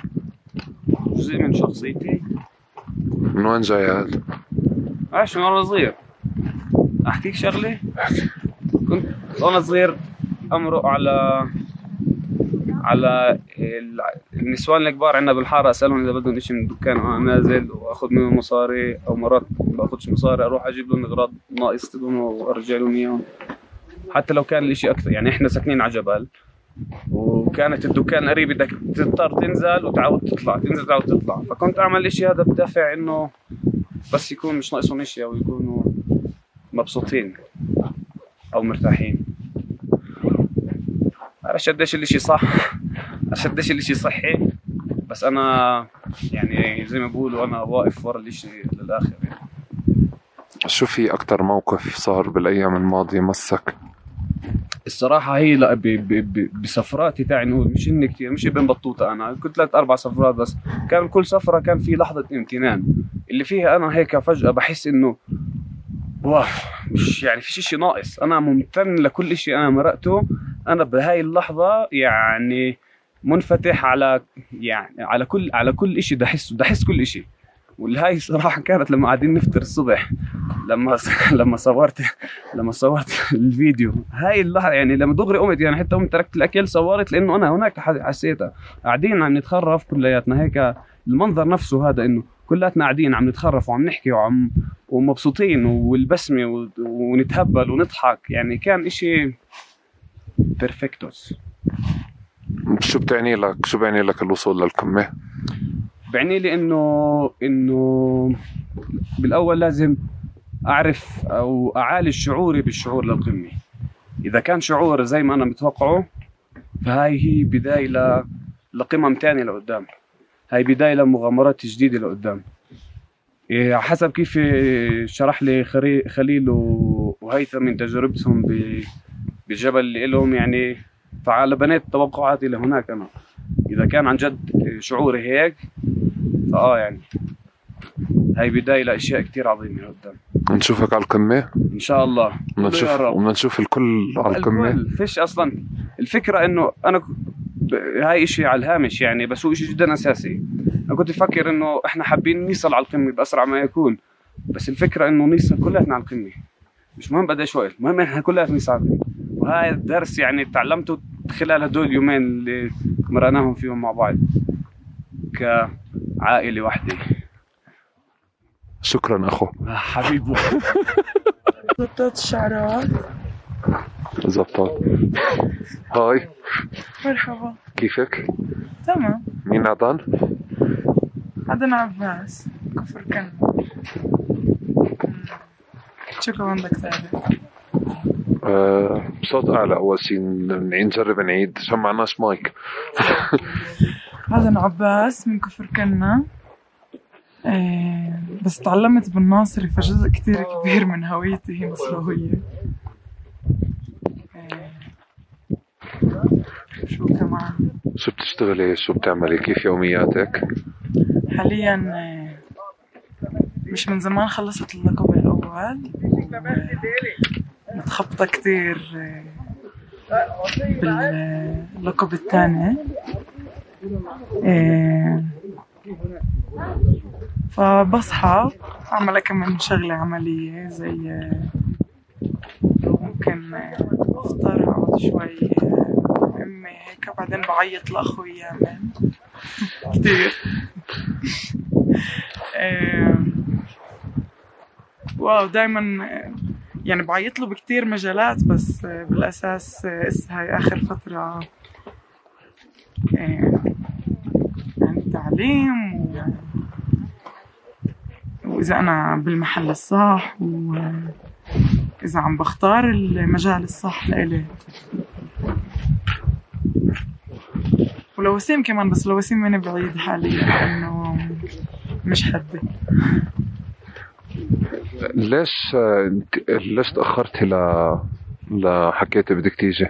[SPEAKER 7] جزء من شخصيتي؟
[SPEAKER 11] من وين جاي هذا؟
[SPEAKER 7] عايش من وأنا صغير. أحكيك شغلة؟ كنت وأنا صغير أمرق على على ال- النسوان الكبار عندنا بالحارة أسألهم إذا بدهم شيء من الدكان. وأنا نازل وآخذ منهم مصاري أو مرات ما باخذش مصاري أروح أجيب لهم إغراض ناقص تبعهم وأرجع لهم إياهم. حتى لو كان الإشي أكثر. يعني إحنا ساكنين على جبل وكانت الدكان قريب بدك تضطر تنزل وتعود تطلع تنزل وتعود تطلع. فكنت أعمل الإشي هذا بدافع إنه بس يكون مش ناقصهم اشياء ويكونوا مبسوطين أو مرتاحين. عرفت قديش الإشي صح؟ عرفت قديش الإشي صحي. بس أنا يعني زي ما بقولوا أنا واقف ورا الإشي للآخر. يعني.
[SPEAKER 11] شو في أكثر موقف صار بالأيام الماضية مسك؟
[SPEAKER 7] الصراحة هي لا ب- ب- ب- بسفراتي تاعي مش إني كتير مش ابن بطوطة أنا. كنت ثلاث أربع سفرات بس. كان كل سفرة كان في لحظة امتنان. اللي فيها أنا هيك فجأة بحس إنه wow مش يعني في شيء ناقص. أنا ممتن لكل شيء أنا مرقته. أنا بهاي اللحظة يعني منفتح على يعني على كل على كل شيء بحسه بحس كل شيء والهاي صراحة كانت لما قاعدين نفطر الصبح لما لما صورت لما صورت الفيديو. هاي اللحظة يعني لما دغري قمت يعني حتى قمت تركت الأكل صورت لأنه أنا هناك حسيتها. قاعدين عم نتخرف كلياتنا هيك المنظر نفسه هذا إنه كلاتنا قاعدين عم نتخرف وعم نحكي وعم ومبسوطين والبسمة و- ونتهبل ونضحك. يعني كان إشي بيرفكتوس
[SPEAKER 12] شو بتعني لك شو بيعني لك الوصول للقمة؟
[SPEAKER 7] بعني لي إنه انه بالأول لازم أعرف أو اعالج شعوري بالشعور للقمه إذا كان شعور زي ما أنا متوقعه فهاي هي بداية ل... لقمم تانية لقدام. هاي بداية لمغامرات جديدة لقدام. إيه، حسب كيف شرح لي خليل وهيثم من تجربتهم ب- بالجبل اللي لهم يعني فعلى بنيت توقعاتي لهناك أنا. إذا كان عن جد شعوري هيك فاه يعني هاي بداية لأشياء كتير عظيمة قدام
[SPEAKER 12] نشوفك على القمة.
[SPEAKER 7] إن شاء الله.
[SPEAKER 12] بدنا نشوف. بدنا نشوف الكل على القمة.
[SPEAKER 7] الكل فيش أصلا. الفكرة إنه أنا هاي شيء على الهامش يعني بس هو شيء جدا أساسي. أنا كنت بفكر إنه إحنا حابين نوصل على القمة بأسرع ما يكون بس الفكرة إنه نوصل كلياتنا على القمة. مش مهم قديش وقت المهم إحنا كلياتنا نوصل على القمة. وهذا الدرس يعني تعلمته خلال هدول اليومين اللي مرقناهم فيهم مع بعض. كعائله واحدة
[SPEAKER 12] شكرا أخو.
[SPEAKER 7] حبيبي.
[SPEAKER 8] زبطات الشعرات
[SPEAKER 12] زبطات هاي.
[SPEAKER 8] مرحبا.
[SPEAKER 12] كيفك؟
[SPEAKER 8] تمام.
[SPEAKER 12] مين عدن
[SPEAKER 8] عدن عباس. كفر كن شو كمان بدك تعرف
[SPEAKER 12] آه بصوت أعلى أول شيء نجرب نعيد. عشان معناش مايك؟
[SPEAKER 8] عدن عباس من كفر كنا. إيه بس تعلمت بالناصري فجزء كتير كبير من هويتي هي نصراوية إيه شو كمان؟
[SPEAKER 12] شو بتشتغلي؟ شو بتعملي؟ كيف يومياتك؟
[SPEAKER 8] حاليا إيه، مش من زمان خلصت اللقب الأول. متخبطة كتير باللقب الثاني. فبصحى أعمل كم من شغلة عملية زي ممكن أفطر أقعد شوي أمي هيك بعدين بعيط لأخوي يامن كتير. آه، واو دايما يعني بعيط له بكتير مجالات بس بالأساس هاي آخر فترة يعني تعليم و... وإذا أنا بالمحل الصح وإذا عم بختار المجال الصح لإلي. ولوسيم كمان بس لوسيم ماني بعيد حاليا لأنه مش حدي.
[SPEAKER 12] ليش ليش تاخرتي ل لحكيتي بدك تيجي؟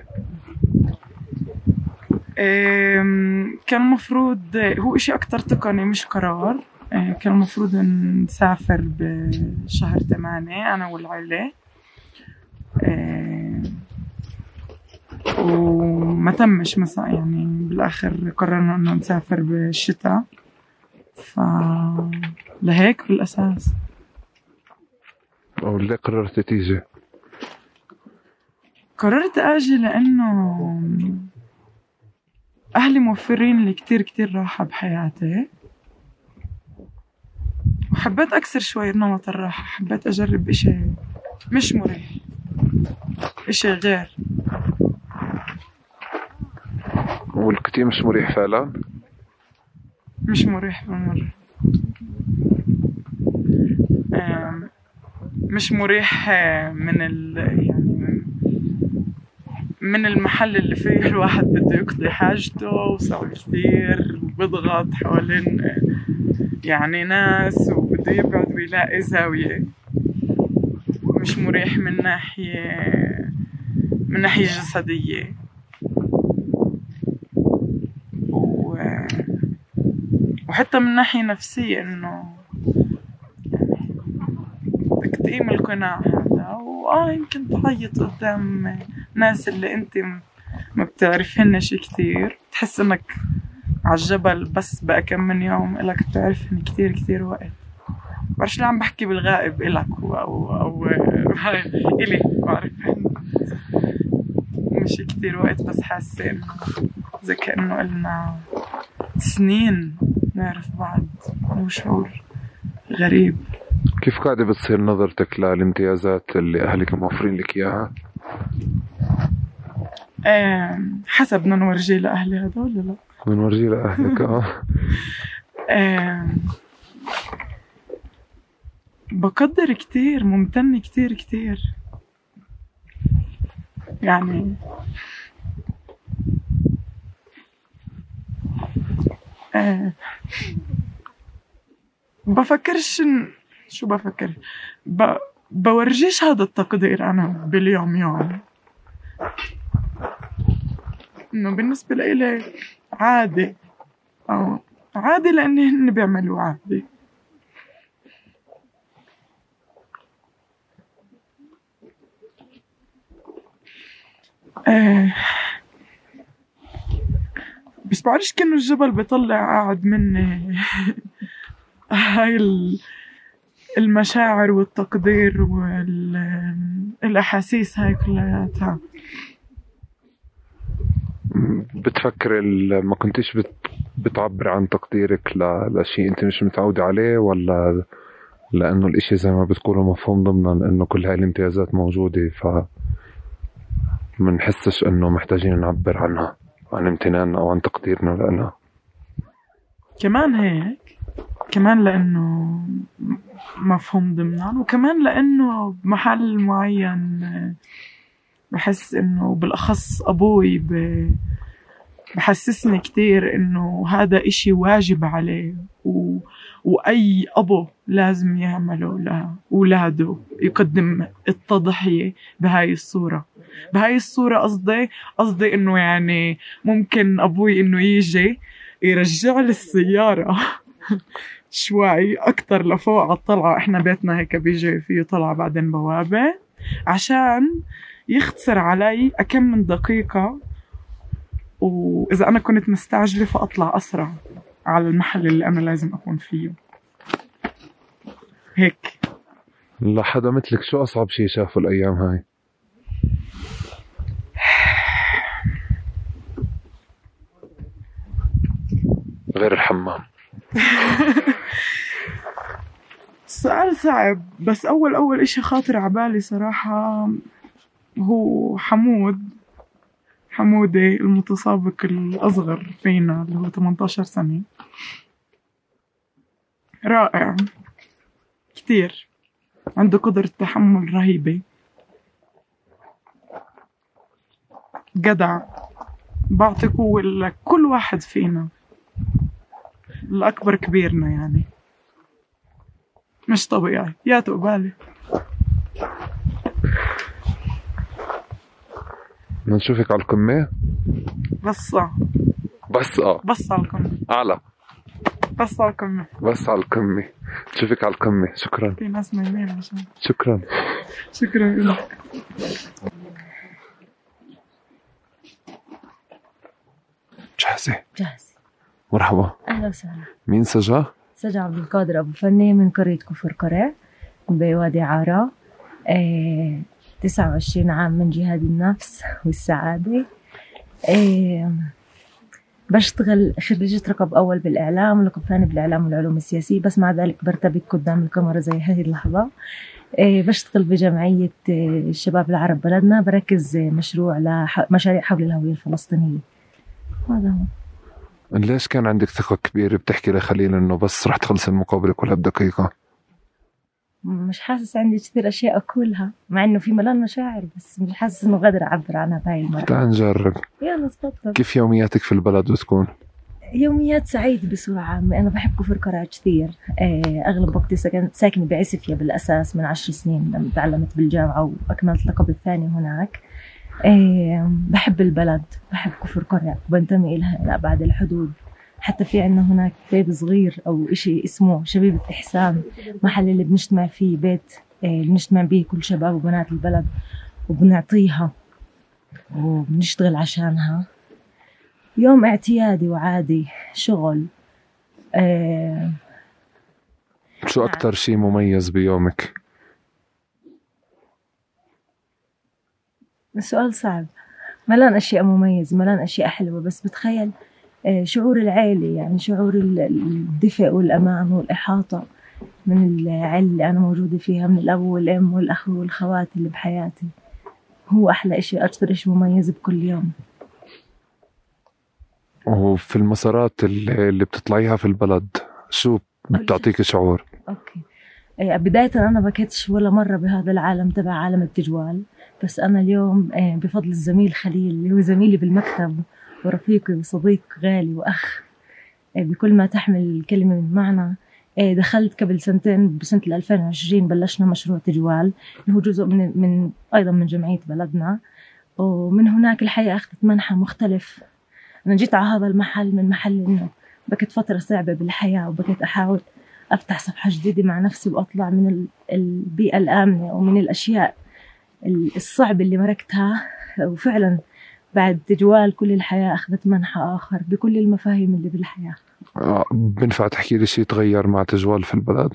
[SPEAKER 8] كان المفروض هو إشي أكتر تقني مش قرار. أه، كان المفروض نسافر بشهر ثمانية أنا والعيلة. أه، وما تمش مثلا يعني بالآخر قررنا إنه نسافر بالشتاء. ف لهيك بالأساس.
[SPEAKER 12] أو ليه قررتي تيجي؟
[SPEAKER 8] قررت أجي لأنه أهلي موفرين لي كتير كتير راحة بحياتي. وحبيت أكسر شوي نمط الراحة حبيت أجرب إشي مش مريح إشي غير.
[SPEAKER 12] ولقيتيه مش مريح فعلا؟
[SPEAKER 8] مش مريح بالمرة. مش مريح آه، من ال يعني من المحل اللي فيه الواحد بده يقضي حاجته وصعب كثير وبضغط حوالين يعني ناس وبده يبعد ويلاقي زاوية مش مريح من ناحية من ناحية جسدية. وحتى من ناحية نفسية إنه يعني القناع هذا وآه يمكن تعيط قدام ناس اللي أنت ما بتعرفهنش كتير. تحس إنك عالجبل بس بقى كم من يوم إلك بتعرفهن كتير كتير وقت. بعرفش ليه عم بحكي بالغائب إلك أو أو, إلي بعرف مش كتير وقت بس حاسة إنه زي كأنه إلنا سنين نعرف بعض. وشعور غريب.
[SPEAKER 11] كيف قاعدة بتصير نظرتك للامتيازات اللي أهلك موفرين لك إياها؟
[SPEAKER 8] آه حسب بدنا نورجيه لأهلي هذا ولا لا؟
[SPEAKER 11] بنورجيه لأهلك آه
[SPEAKER 8] آه بقدر كتير ممتنة كتير كتير يعني آه بفكرش إن شو بفكر؟ ب... بورجيش هذا التقدير أنا باليوم يوم. إنه بالنسبة لإلي عادي. أو عادي لأن هن بيعملوا عادي. آه. بس بعرفش كأنه الجبل بيطلع قاعد مني هاي ال- المشاعر والتقدير والأحاسيس هاي كلياتها
[SPEAKER 11] بتفكر ما كنتيش بت... بتعبر عن تقديرك ل... لشيء انت مش متعودة عليه ولا لأنه الإشي زي ما بتقولوا مفهوم ضمنا إنه كل هاي الامتيازات موجودة ف منحسش إنه محتاجين نعبر عنها عن امتناننا أو عن تقديرنا لها
[SPEAKER 8] كمان هيك كمان لأنه مفهوم ضمنا وكمان لأنه بمحل معين آه، بحس إنه بالأخص أبوي. بحسسني كتير إنه هذا إشي واجب عليه و... وأي أبو لازم يعمله لأولاده يقدم التضحية بهاي الصورة بهاي الصورة قصدي قصدي إنه يعني ممكن أبوي إنه يجي يرجع لي السيارة شوي أكتر لفوق على الطلعة. إحنا بيتنا هيك بيجي فيه طلعة بعدين بوابة عشان يختصر علي أكم من دقيقة. وإذا أنا كنت مستعجلة فأطلع أسرع على المحل اللي أنا لازم أكون فيه. هيك.
[SPEAKER 11] لحدا مثلك. شو أصعب شيء شافه الأيام هاي؟ غير الحمام.
[SPEAKER 8] سؤال صعب بس أول أول إشي خاطر عبالي صراحة هو حمود حمودة المتسابق الأصغر فينا اللي هو 18 سنة. رائع. كتير. عنده قدرة تحمل رهيبة. جدع. بعطي قوة لكل واحد فينا. الأكبر كبيرنا يعني. مش طبيعي. يا تقبالي.
[SPEAKER 11] بدنا نشوفك على القمة
[SPEAKER 8] بس
[SPEAKER 11] بس آه
[SPEAKER 8] بس على القمة
[SPEAKER 11] أعلى.
[SPEAKER 8] بس على القمة
[SPEAKER 11] بس على القمة نشوفك على القمة شكرا.
[SPEAKER 8] في ناس نايمين عشان
[SPEAKER 11] شكرا.
[SPEAKER 8] شكرا لك.
[SPEAKER 11] جاهزة؟
[SPEAKER 15] جاهز
[SPEAKER 11] مرحبا.
[SPEAKER 15] أهلا وسهلا.
[SPEAKER 11] مين سجا؟
[SPEAKER 15] سجع عبد القادر أبو فني من قرية كفر قرع بوادي عارة. إيه 29 عام من جهاد النفس والسعادة. إيه بشتغل خريجة رقب أول بالإعلام ولقب ثاني بالإعلام والعلوم السياسية بس مع ذلك برتبك قدام الكاميرا زي هذه اللحظة. إيه بشتغل بجمعية إيه، الشباب العرب بلدنا بركز إيه، مشروع لمشاريع حول الهوية الفلسطينية. هذا هو.
[SPEAKER 11] ليش كان عندك ثقة كبيرة بتحكي لخليل إنه بس رح تخلص المقابلة كلها بدقيقة؟
[SPEAKER 15] مش حاسس عندي كثير أشياء أقولها مع إنه في ملان مشاعر بس مش حاسس إنه قادر أعبر عنها بهاي المرة.
[SPEAKER 11] تعال نجرب.
[SPEAKER 15] يلا تفضل.
[SPEAKER 11] كيف يومياتك في البلد بتكون؟
[SPEAKER 15] يوميات سعيدة بصورة عامة أنا بحب كفر قرع كثير آه، أغلب وقتي ساكنة بعسفيا بالأساس من عشر سنين لما تعلمت بالجامعة وأكملت لقب الثاني هناك. إيه بحب البلد بحب كفر قرع بنتمي إلها إلى أبعد الحدود. حتى في عندنا هناك بيت صغير أو إشي اسمه شبيبة إحسان محل اللي بنجتمع فيه بيت إيه بنجتمع بيه كل شباب وبنات البلد وبنعطيها وبنشتغل عشانها. يوم اعتيادي وعادي شغل إيه.
[SPEAKER 12] شو أكتر شيء مميز بيومك؟
[SPEAKER 15] سؤال صعب. ملان أشياء مميزة ملان أشياء حلوة بس بتخيل آه، شعور العيلة يعني شعور ال- الدفء والأمان والإحاطة من العيلة اللي أنا موجودة فيها من الأب والأم والأخ والخوات اللي بحياتي. هو أحلى إشي أكثر إشي مميز بكل يوم.
[SPEAKER 12] وفي المسارات اللي بتطلعيها في البلد شو بتعطيك شعور؟
[SPEAKER 15] أوكي. آه، بداية أنا بكيتش ولا مرة بهذا العالم تبع عالم التجوال. بس أنا اليوم آه، بفضل الزميل خليل اللي هو زميلي بالمكتب ورفيقي وصديق غالي وأخ. آه، بكل ما تحمل الكلمة من معنى آه، دخلت قبل سنتين بسنة 2020 بلشنا مشروع تجوال اللي هو جزء من, من أيضا من جمعية بلدنا. ومن هناك الحياة أخذت منحى مختلف. أنا جيت على هذا المحل من محل إنه بكت فترة صعبة بالحياة وبكت أحاول أفتح صفحة جديدة مع نفسي وأطلع من ال- البيئة الآمنة ومن الأشياء ال- الصعبة اللي مركتها وفعلا بعد تجوال كل الحياة أخذت منحى آخر بكل المفاهيم اللي بالحياة.
[SPEAKER 12] آه، بنفع تحكي لي شيء تغير مع تجوال في البلد؟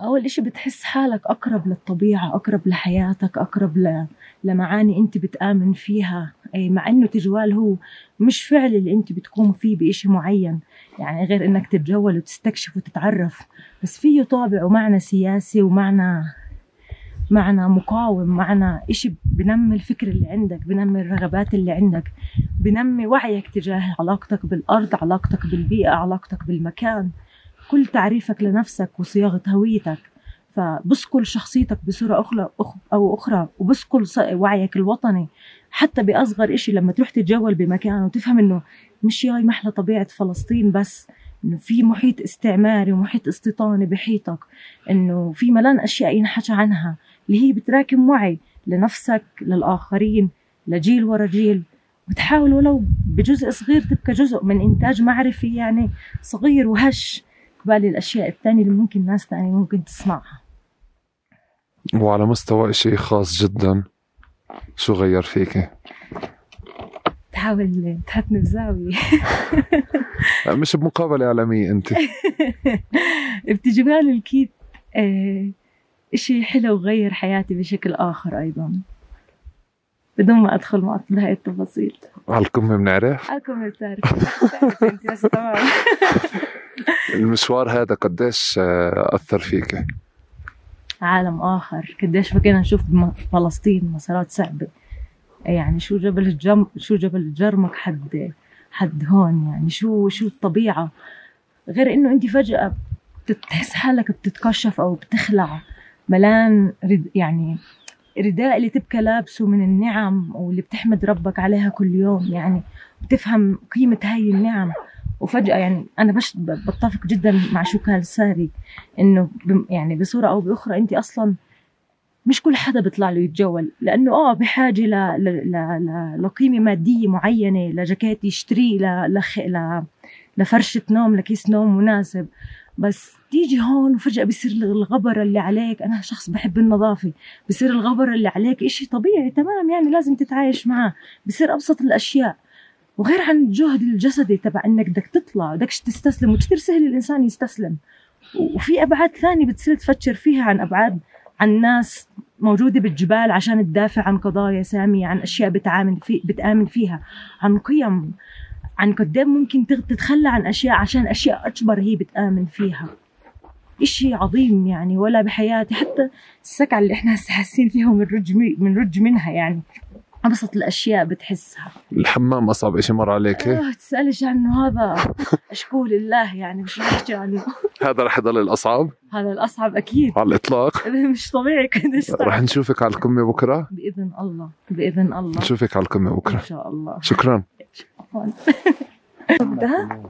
[SPEAKER 15] أول إشي بتحس حالك أقرب للطبيعة أقرب لحياتك أقرب ل... لمعاني أنت بتآمن فيها. أي مع إنه تجوال هو مش فعل اللي أنت بتقوم فيه بإشي معين. يعني غير إنك تتجول وتستكشف وتتعرف. بس فيه طابع ومعنى سياسي ومعنى معنى مقاوم معنى إشي بنمي الفكر اللي عندك بنمي الرغبات اللي عندك بنمي وعيك تجاه علاقتك بالأرض علاقتك بالبيئة علاقتك بالمكان كل تعريفك لنفسك وصياغة هويتك. فبسكل شخصيتك بصورة أخرى أخ- أو أخرى وبسكل وعيك الوطني. حتى بأصغر إشي لما تروح تتجول بمكان وتفهم إنه مش جاي محلى طبيعة فلسطين بس إنه في محيط استعماري ومحيط استيطاني بحيطك إنه في ملان أشياء ينحكى عنها. اللي هي بتراكم وعي لنفسك للآخرين لجيل ورا جيل. وتحاول ولو بجزء صغير تبقى جزء من إنتاج معرفي يعني صغير وهش قبال الأشياء الثانية اللي ممكن ناس تانية ممكن تصنعها.
[SPEAKER 12] وعلى مستوى شيء خاص جدا شو غير فيك؟
[SPEAKER 15] تحاول تحطني بزاوية.
[SPEAKER 12] مش بمقابلة إعلامية أنت.
[SPEAKER 15] بتجمال الكيت آه، إشي حلو وغير حياتي بشكل آخر أيضا. بدون ما أدخل معك بهاي التفاصيل.
[SPEAKER 12] على الكم بنعرف؟
[SPEAKER 15] أكم بتعرف أنت بس تمام.
[SPEAKER 12] المشوار هذا قديش آه، أثر فيك؟
[SPEAKER 15] عالم آخر. قديش بكينا نشوف فلسطين مسارات صعبة. يعني شو جبل الجم شو جبل الجرمك حد حد هون؟ يعني شو شو الطبيعة؟ غير إنه أنت فجأة بتحس حالك بتتكشف أو بتخلع. ملان رد يعني رداء اللي تبقى لابسه من النعم واللي بتحمد ربك عليها كل يوم يعني بتفهم قيمة هاي النعم. وفجأة يعني أنا بش بتفق جدا مع شو قال ساري إنه يعني بصورة أو بأخرى أنت أصلا مش كل حدا بيطلع له يتجول لأنه آه بحاجة ل... ل... ل... لقيمة مادية معينة لجاكيت يشتريه ل... ل... لفرشة نوم لكيس نوم مناسب. بس تيجي هون وفجأة بصير الغبرة اللي عليك. أنا شخص بحب النظافة. بصير الغبرة اللي عليك إشي طبيعي تمام يعني لازم تتعايش معاه بصير أبسط الأشياء. وغير عن الجهد الجسدي تبع إنك بدك تطلع بدكش تستسلم وكثير سهل الإنسان يستسلم. وفي أبعاد ثانية بتصير تفكر فيها عن أبعاد عن ناس موجودة بالجبال عشان تدافع عن قضايا سامية عن أشياء بتعامل في بتآمن فيها عن قيم. عن قد إيه ممكن تتخلى عن أشياء عشان أشياء أكبر هي بتآمن فيها. إشي عظيم يعني ولا بحياتي. حتى السكعة اللي إحنا هسه حاسين فيها من رج من رج منها يعني. أبسط الأشياء بتحسها.
[SPEAKER 12] الحمام أصعب شيء مر عليك
[SPEAKER 15] آه تسألش عنه هذا. أشكو لله يعني مش رح أحكي عنه.
[SPEAKER 12] هذا رح يضل الأصعب؟
[SPEAKER 15] هذا الأصعب أكيد.
[SPEAKER 12] على الإطلاق؟
[SPEAKER 15] مش طبيعي قديش
[SPEAKER 12] رح. نشوفك على القمة بكرة.
[SPEAKER 15] بإذن الله. بإذن الله.
[SPEAKER 12] نشوفك على القمة
[SPEAKER 15] إن
[SPEAKER 12] بكرة
[SPEAKER 15] شاء الله.
[SPEAKER 12] شكرا.
[SPEAKER 9] بدها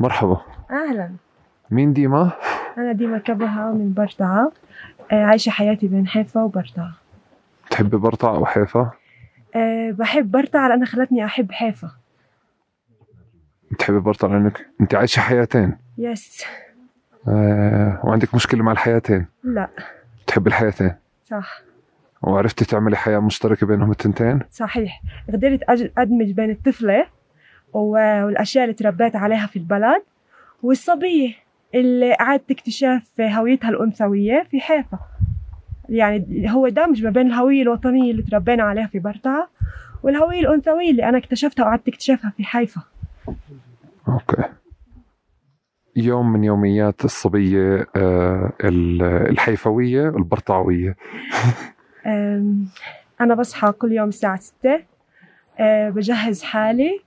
[SPEAKER 11] مرحبا.
[SPEAKER 9] أهلا.
[SPEAKER 11] مين ديما؟
[SPEAKER 9] أنا ديما كبهة من برطعة. آه، عايشة حياتي بين حيفا وبرطعة.
[SPEAKER 11] تحبي برطع أو حيفا؟
[SPEAKER 9] أه بحب برطعة لأنها خلتني أحب حيفا.
[SPEAKER 11] بتحبي برطع لأنك أنت عايشة حياتين.
[SPEAKER 9] يس
[SPEAKER 11] آه وعندك مشكلة مع الحياتين.
[SPEAKER 9] لا.
[SPEAKER 11] بتحبي الحياتين؟
[SPEAKER 9] صح.
[SPEAKER 11] وعرفتي تعملي حياة مشتركة بينهم التنتين؟
[SPEAKER 9] صحيح. قدرت أدمج بين الطفلة و- والأشياء اللي تربيت عليها في البلد والصبية اللي أعادت اكتشاف هويتها الأنثوية في حيفا يعني هو دمج ما بين الهوية الوطنية اللي تربينا عليها في برطعة والهوية الأنثوية اللي أنا اكتشفتها وقعدت اكتشافها في حيفا.
[SPEAKER 11] أوكي. يوم من يوميات الصبية آه ال- الحيفوية البرطعوية
[SPEAKER 9] أنا بصحى كل يوم الساعة ستة. أه، بجهز حالي.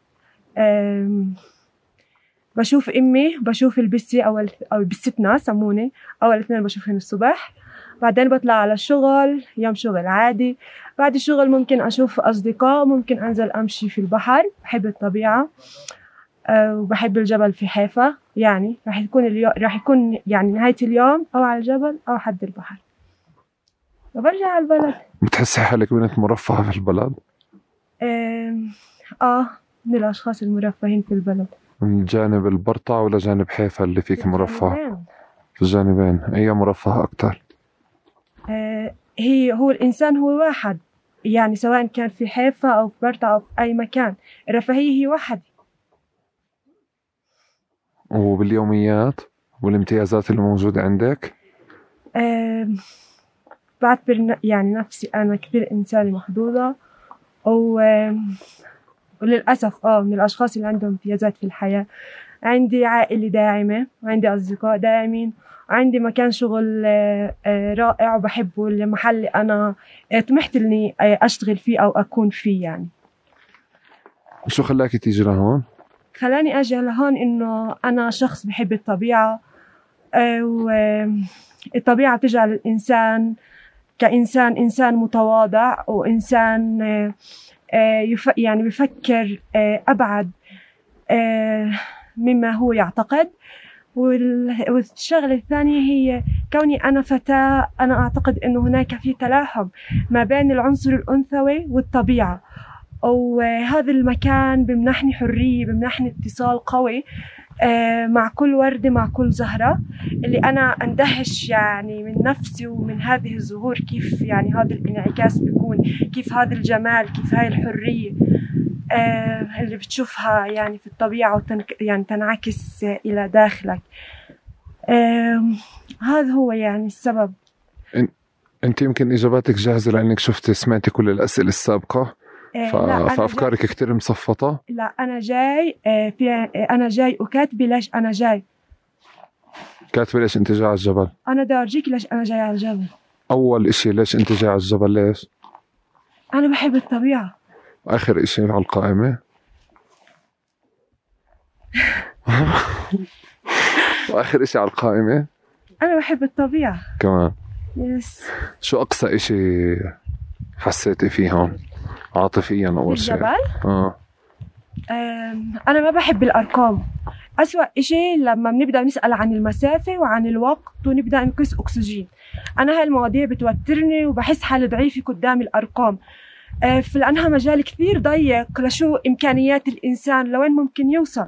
[SPEAKER 9] بشوف أمي بشوف البسي أول أو بستنا سموني. أول اثنين بشوفهم الصبح. بعدين بطلع على الشغل يوم شغل عادي. بعد الشغل ممكن أشوف أصدقاء ممكن أنزل أمشي في البحر. بحب الطبيعة. أه، وبحب الجبل في حيفا يعني راح يكون اليوم راح يكون يعني نهاية اليوم أو على الجبل أو حد البحر. وبرجع على البلد.
[SPEAKER 11] بتحسي حالك بنت مرفهة في البلد؟
[SPEAKER 9] آه من الأشخاص المرفهين في البلد.
[SPEAKER 11] من جانب البرطع ولا جانب حيفا اللي فيك مرفه. في الجانبين. أي مرفه أكتر.
[SPEAKER 9] آه، هي هو الإنسان هو واحد. يعني سواء كان في حيفا أو في برطة أو في أي مكان. الرفاهية هي واحد.
[SPEAKER 11] وباليوميات والامتيازات اللي موجودة عندك؟
[SPEAKER 9] أم، بعتبر يعني نفسي أنا كثير إنسانة محظوظة و وللأسف آه من الأشخاص اللي عندهم امتيازات في الحياة. عندي عائلة داعمة وعندي أصدقاء داعمين وعندي مكان شغل آه، آه، رائع وبحبه المحل اللي أنا طمحت إني آه، أشتغل فيه أو أكون فيه يعني.
[SPEAKER 11] شو خلاك تيجي لهون؟
[SPEAKER 9] خلاني أجي لهون إنه أنا شخص بحب الطبيعة. آه، والطبيعة بتجعل الإنسان كإنسان إنسان متواضع وإنسان آه، آه، يعني بفكر أبعد مما هو يعتقد. وال- والشغلة الثانية هي كوني أنا فتاة أنا أعتقد أنه هناك في تلاحم ما بين العنصر الأنثوي والطبيعة. وهذا المكان بمنحني حرية بمنحني اتصال قوي آه، مع كل وردة مع كل زهرة اللي أنا أندهش يعني من نفسي ومن هذه الزهور كيف يعني هذا الانعكاس بيكون كيف هذا الجمال كيف هاي الحرية آه، اللي بتشوفها يعني في الطبيعة وتنك يعني تنعكس آه، إلى داخلك. هذا هو يعني السبب.
[SPEAKER 11] أنت يمكن إجاباتك جاهزة لأنك شفتي سمعتي كل الأسئلة السابقة.
[SPEAKER 9] آه،
[SPEAKER 11] ف...
[SPEAKER 9] لا، أنا
[SPEAKER 11] فأفكارك كتير مصفطة؟
[SPEAKER 9] لا أنا جاي آه، في آه، أنا جاي وكاتبة ليش أنا جاي.
[SPEAKER 11] كاتبة ليش أنت جاي على الجبل.
[SPEAKER 9] أنا بدي أورجيك ليش أنا جاي على الجبل.
[SPEAKER 11] أول إشي ليش أنت جاي على الجبل ليش؟
[SPEAKER 9] أنا بحب الطبيعة.
[SPEAKER 11] آخر إشي على القائمة. وآخر إشي على القائمة.
[SPEAKER 9] أنا بحب الطبيعة.
[SPEAKER 11] كمان.
[SPEAKER 9] يس
[SPEAKER 11] شو أقصى إشي حسيتي فيه هون؟ عاطفيا أول شيء.
[SPEAKER 9] الجبل؟ أم، أنا ما بحب الأرقام. أسوأ إشي لما بنبدأ نسأل عن المسافة وعن الوقت ونبدأ نقيس أكسجين. أنا هاي المواضيع بتوترني وبحس حالي ضعيفة قدام الأرقام. أه، في لأنها مجال كثير ضيق لشو إمكانيات الإنسان لوين ممكن يوصل؟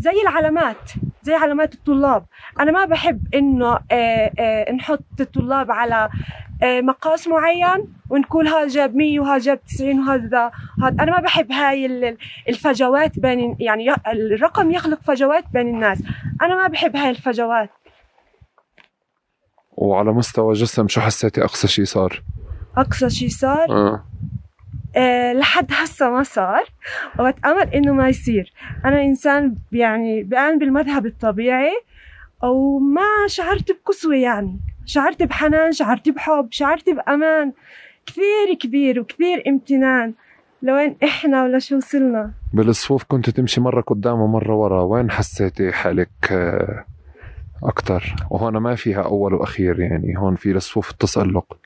[SPEAKER 9] زي العلامات زي علامات الطلاب. أنا ما بحب إنه آه، آه، نحط الطلاب على مقاس معين ونقول هذا جاب 100 وهذا جاب 90 وهذا هذا أنا ما بحب هاي ال- الفجوات بين يعني الرقم يخلق فجوات بين الناس. أنا ما بحب هاي الفجوات.
[SPEAKER 11] وعلى مستوى جسم شو حسيتي أقصى شي صار؟
[SPEAKER 9] أقصى شي صار؟
[SPEAKER 11] آه.
[SPEAKER 9] آه، لحد هسه ما صار. وبتأمل إنه ما يصير. أنا إنسان يعني بآمن بالمذهب الطبيعي وما شعرت بكسوة يعني. شعرت بحنان شعرت بحب شعرت بأمان. كثير كبير وكثير امتنان. لوين إحنا ولا شو وصلنا؟
[SPEAKER 11] بالصفوف كنت تمشي مرة قدام ومرة ورا. وين حسيتي حالك آه، أكتر؟ وهون ما فيها أول وأخير يعني. هون في الصفوف التسلق.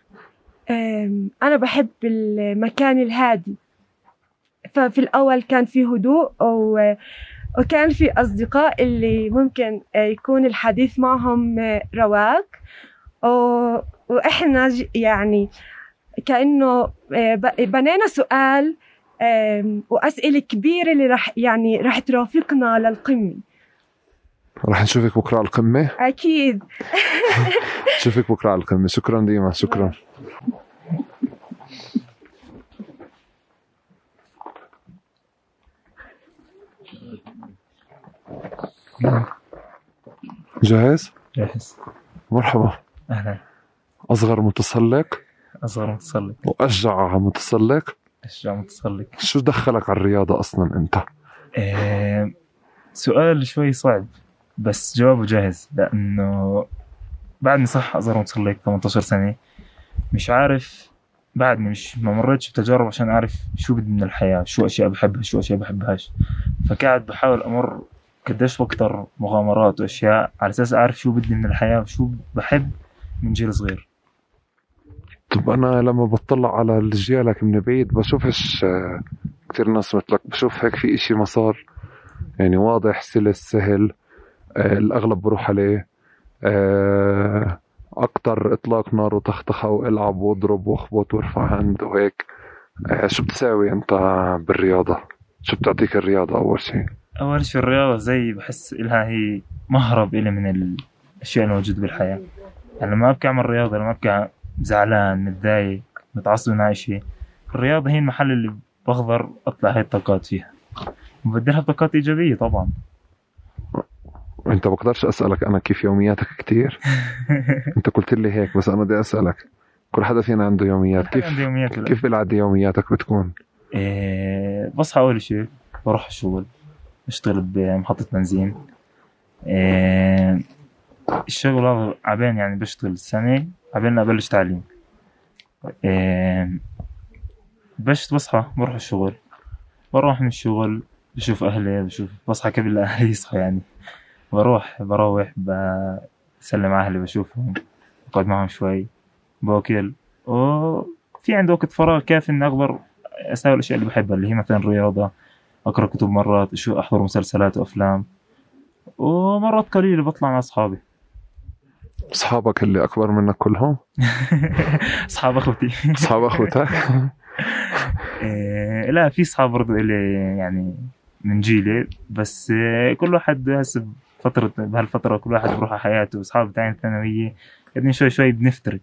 [SPEAKER 9] أنا بحب المكان الهادي. ففي الأول كان في هدوء و وكان في أصدقاء اللي ممكن آه، يكون الحديث معهم آه، رواق. و- وإحنا ج- يعني كأنه آه، بنينا سؤال آم، وأسئلة كبيرة اللي رح يعني رح ترافقنا للقمة.
[SPEAKER 11] رح نشوفك بكرة على القمة؟
[SPEAKER 9] أكيد.
[SPEAKER 11] نشوفك بكرة على القمة. شكرا ديما. شكرا. جاهز؟
[SPEAKER 10] جاهز.
[SPEAKER 11] مرحبا.
[SPEAKER 10] أهلا.
[SPEAKER 11] أصغر متسلق.
[SPEAKER 10] أصغر متسلق.
[SPEAKER 11] وأشجع متسلق.
[SPEAKER 10] أشجع متسلق.
[SPEAKER 11] شو دخلك على الرياضة أصلا أنت؟
[SPEAKER 10] آه، سؤال شوي صعب بس جوابه جاهز لأنه بعدني صح أصغر متسلق 18 سنة مش عارف بعدني مش ما مريتش بتجارب عشان أعرف شو بدي من الحياة شو أشياء بحبها شو أشياء بحبهاش. فقاعد بحاول أمر قديش بكتر مغامرات وأشياء على أساس أعرف شو بدي من الحياة وشو بحب من جيل صغير.
[SPEAKER 11] طب أنا لما بطلع على رجالك من بعيد بشوفش آه، كتير ناس مثلك بشوف هيك في إشي مسار. يعني واضح سلس سهل آه، الأغلب بروح عليه. آه، أكتر إطلاق نار وتختخة وإلعب وأضرب وأخبط وارفع هند وهيك شو بتساوي أنت بالرياضة؟ شو بتعطيك الرياضة أول شيء؟
[SPEAKER 10] أول شيء الرياضة زي بحس إلها هي مهرب إلي من الأشياء الموجودة بالحياة. يعني لما أبكي أعمل رياضة لما أبكي زعلان متضايق متعصب من أي شيء الرياضة هي المحل اللي بقدر أطلع هاي الطاقات فيها. وبدلها بطاقات إيجابية طبعا.
[SPEAKER 11] أنت بقدرش أسألك أنا كيف يومياتك كتير؟ أنت قلت لي هيك بس أنا بدي أسألك. كل حدا فينا عنده يوميات. كيف
[SPEAKER 10] عنده يوميات
[SPEAKER 11] كيف بالعادة يومياتك بتكون؟
[SPEAKER 10] إيه بصحى أول شيء بروح الشغل بشتغل بمحطة بنزين. إيه الشغل عبين يعني بشتغل سنة عبين أبلش تعليم. إيه بش بصحى بروح الشغل. بروح من الشغل بشوف أهلي بشوف بصحى قبل أهلي يصحوا يعني. بروح بروح بسلم على أهلي بشوفهم بقعد معهم شوي باكل وفي عندي وقت فراغ كافي إني أقدر أسوي الأشياء اللي بحبها اللي هي مثلا رياضة أقرأ كتب مرات شو أحضر مسلسلات وأفلام ومرات قليلة بطلع مع أصحابي.
[SPEAKER 11] أصحابك اللي أكبر منك كلهم؟
[SPEAKER 10] أصحاب أخوتي
[SPEAKER 11] أصحاب أخوتك؟
[SPEAKER 10] إيه، لا في أصحاب برضو إلي يعني من جيلي بس كل واحد هسه فترة بهالفترة كل واحد بروح على حياته أصحاب تاني الثانوية يعني شوي شوي بنفترق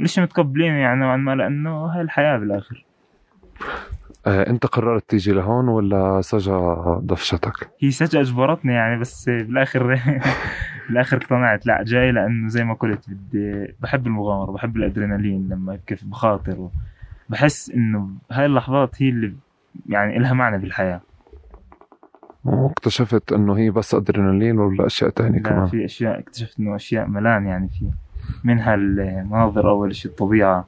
[SPEAKER 10] ليش متقبلين يعني نوعا ما لأنه هاي الحياة بالآخر
[SPEAKER 11] آه، أنت قررت تيجي لهون ولا سجا دفشتك؟
[SPEAKER 10] هي سجأة أجبرتني يعني بس بالآخر بالآخر اقتنعت لا جاي لأنه زي ما قلت بدي بحب المغامرة بحب الأدرينالين لما كيف بخاطر بحس إنه هاي اللحظات هي اللي يعني إلها معنى بالحياة
[SPEAKER 11] واكتشفت إنه هي بس أدرينالين ولا أشياء تانية
[SPEAKER 10] لا
[SPEAKER 11] كمان؟
[SPEAKER 10] في أشياء اكتشفت إنه أشياء ملان يعني في منها المناظر أول شيء الطبيعة.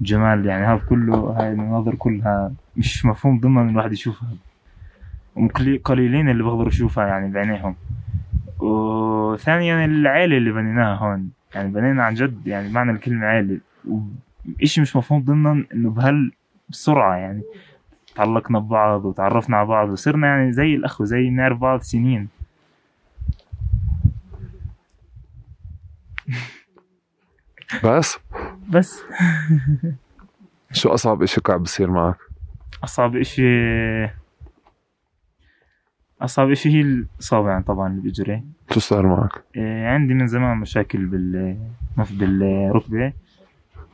[SPEAKER 10] جمال يعني هذا كله هاي المناظر كلها مش مفهوم ضمن الواحد يشوفها. وقلي- قليلين اللي بيقدروا يشوفها يعني بعينيهم. وثانيا العيلة اللي بنيناها هون يعني بنينا عن جد يعني معنى الكلمة عيلة وإشي مش مفهوم ضمنا إنه بهالسرعة يعني تعلقنا ببعض وتعرفنا على بعض وصرنا يعني زي الأخوة زي نعرف بعض سنين
[SPEAKER 11] بس؟
[SPEAKER 10] بس
[SPEAKER 11] شو أصعب إشي قاعد بصير معك؟
[SPEAKER 10] أصعب إشي أصعب إشي هي الإصابة يعني طبعا اللي بإجري
[SPEAKER 11] شو صار معك؟
[SPEAKER 10] إيه، عندي من زمان مشاكل بال بالركبة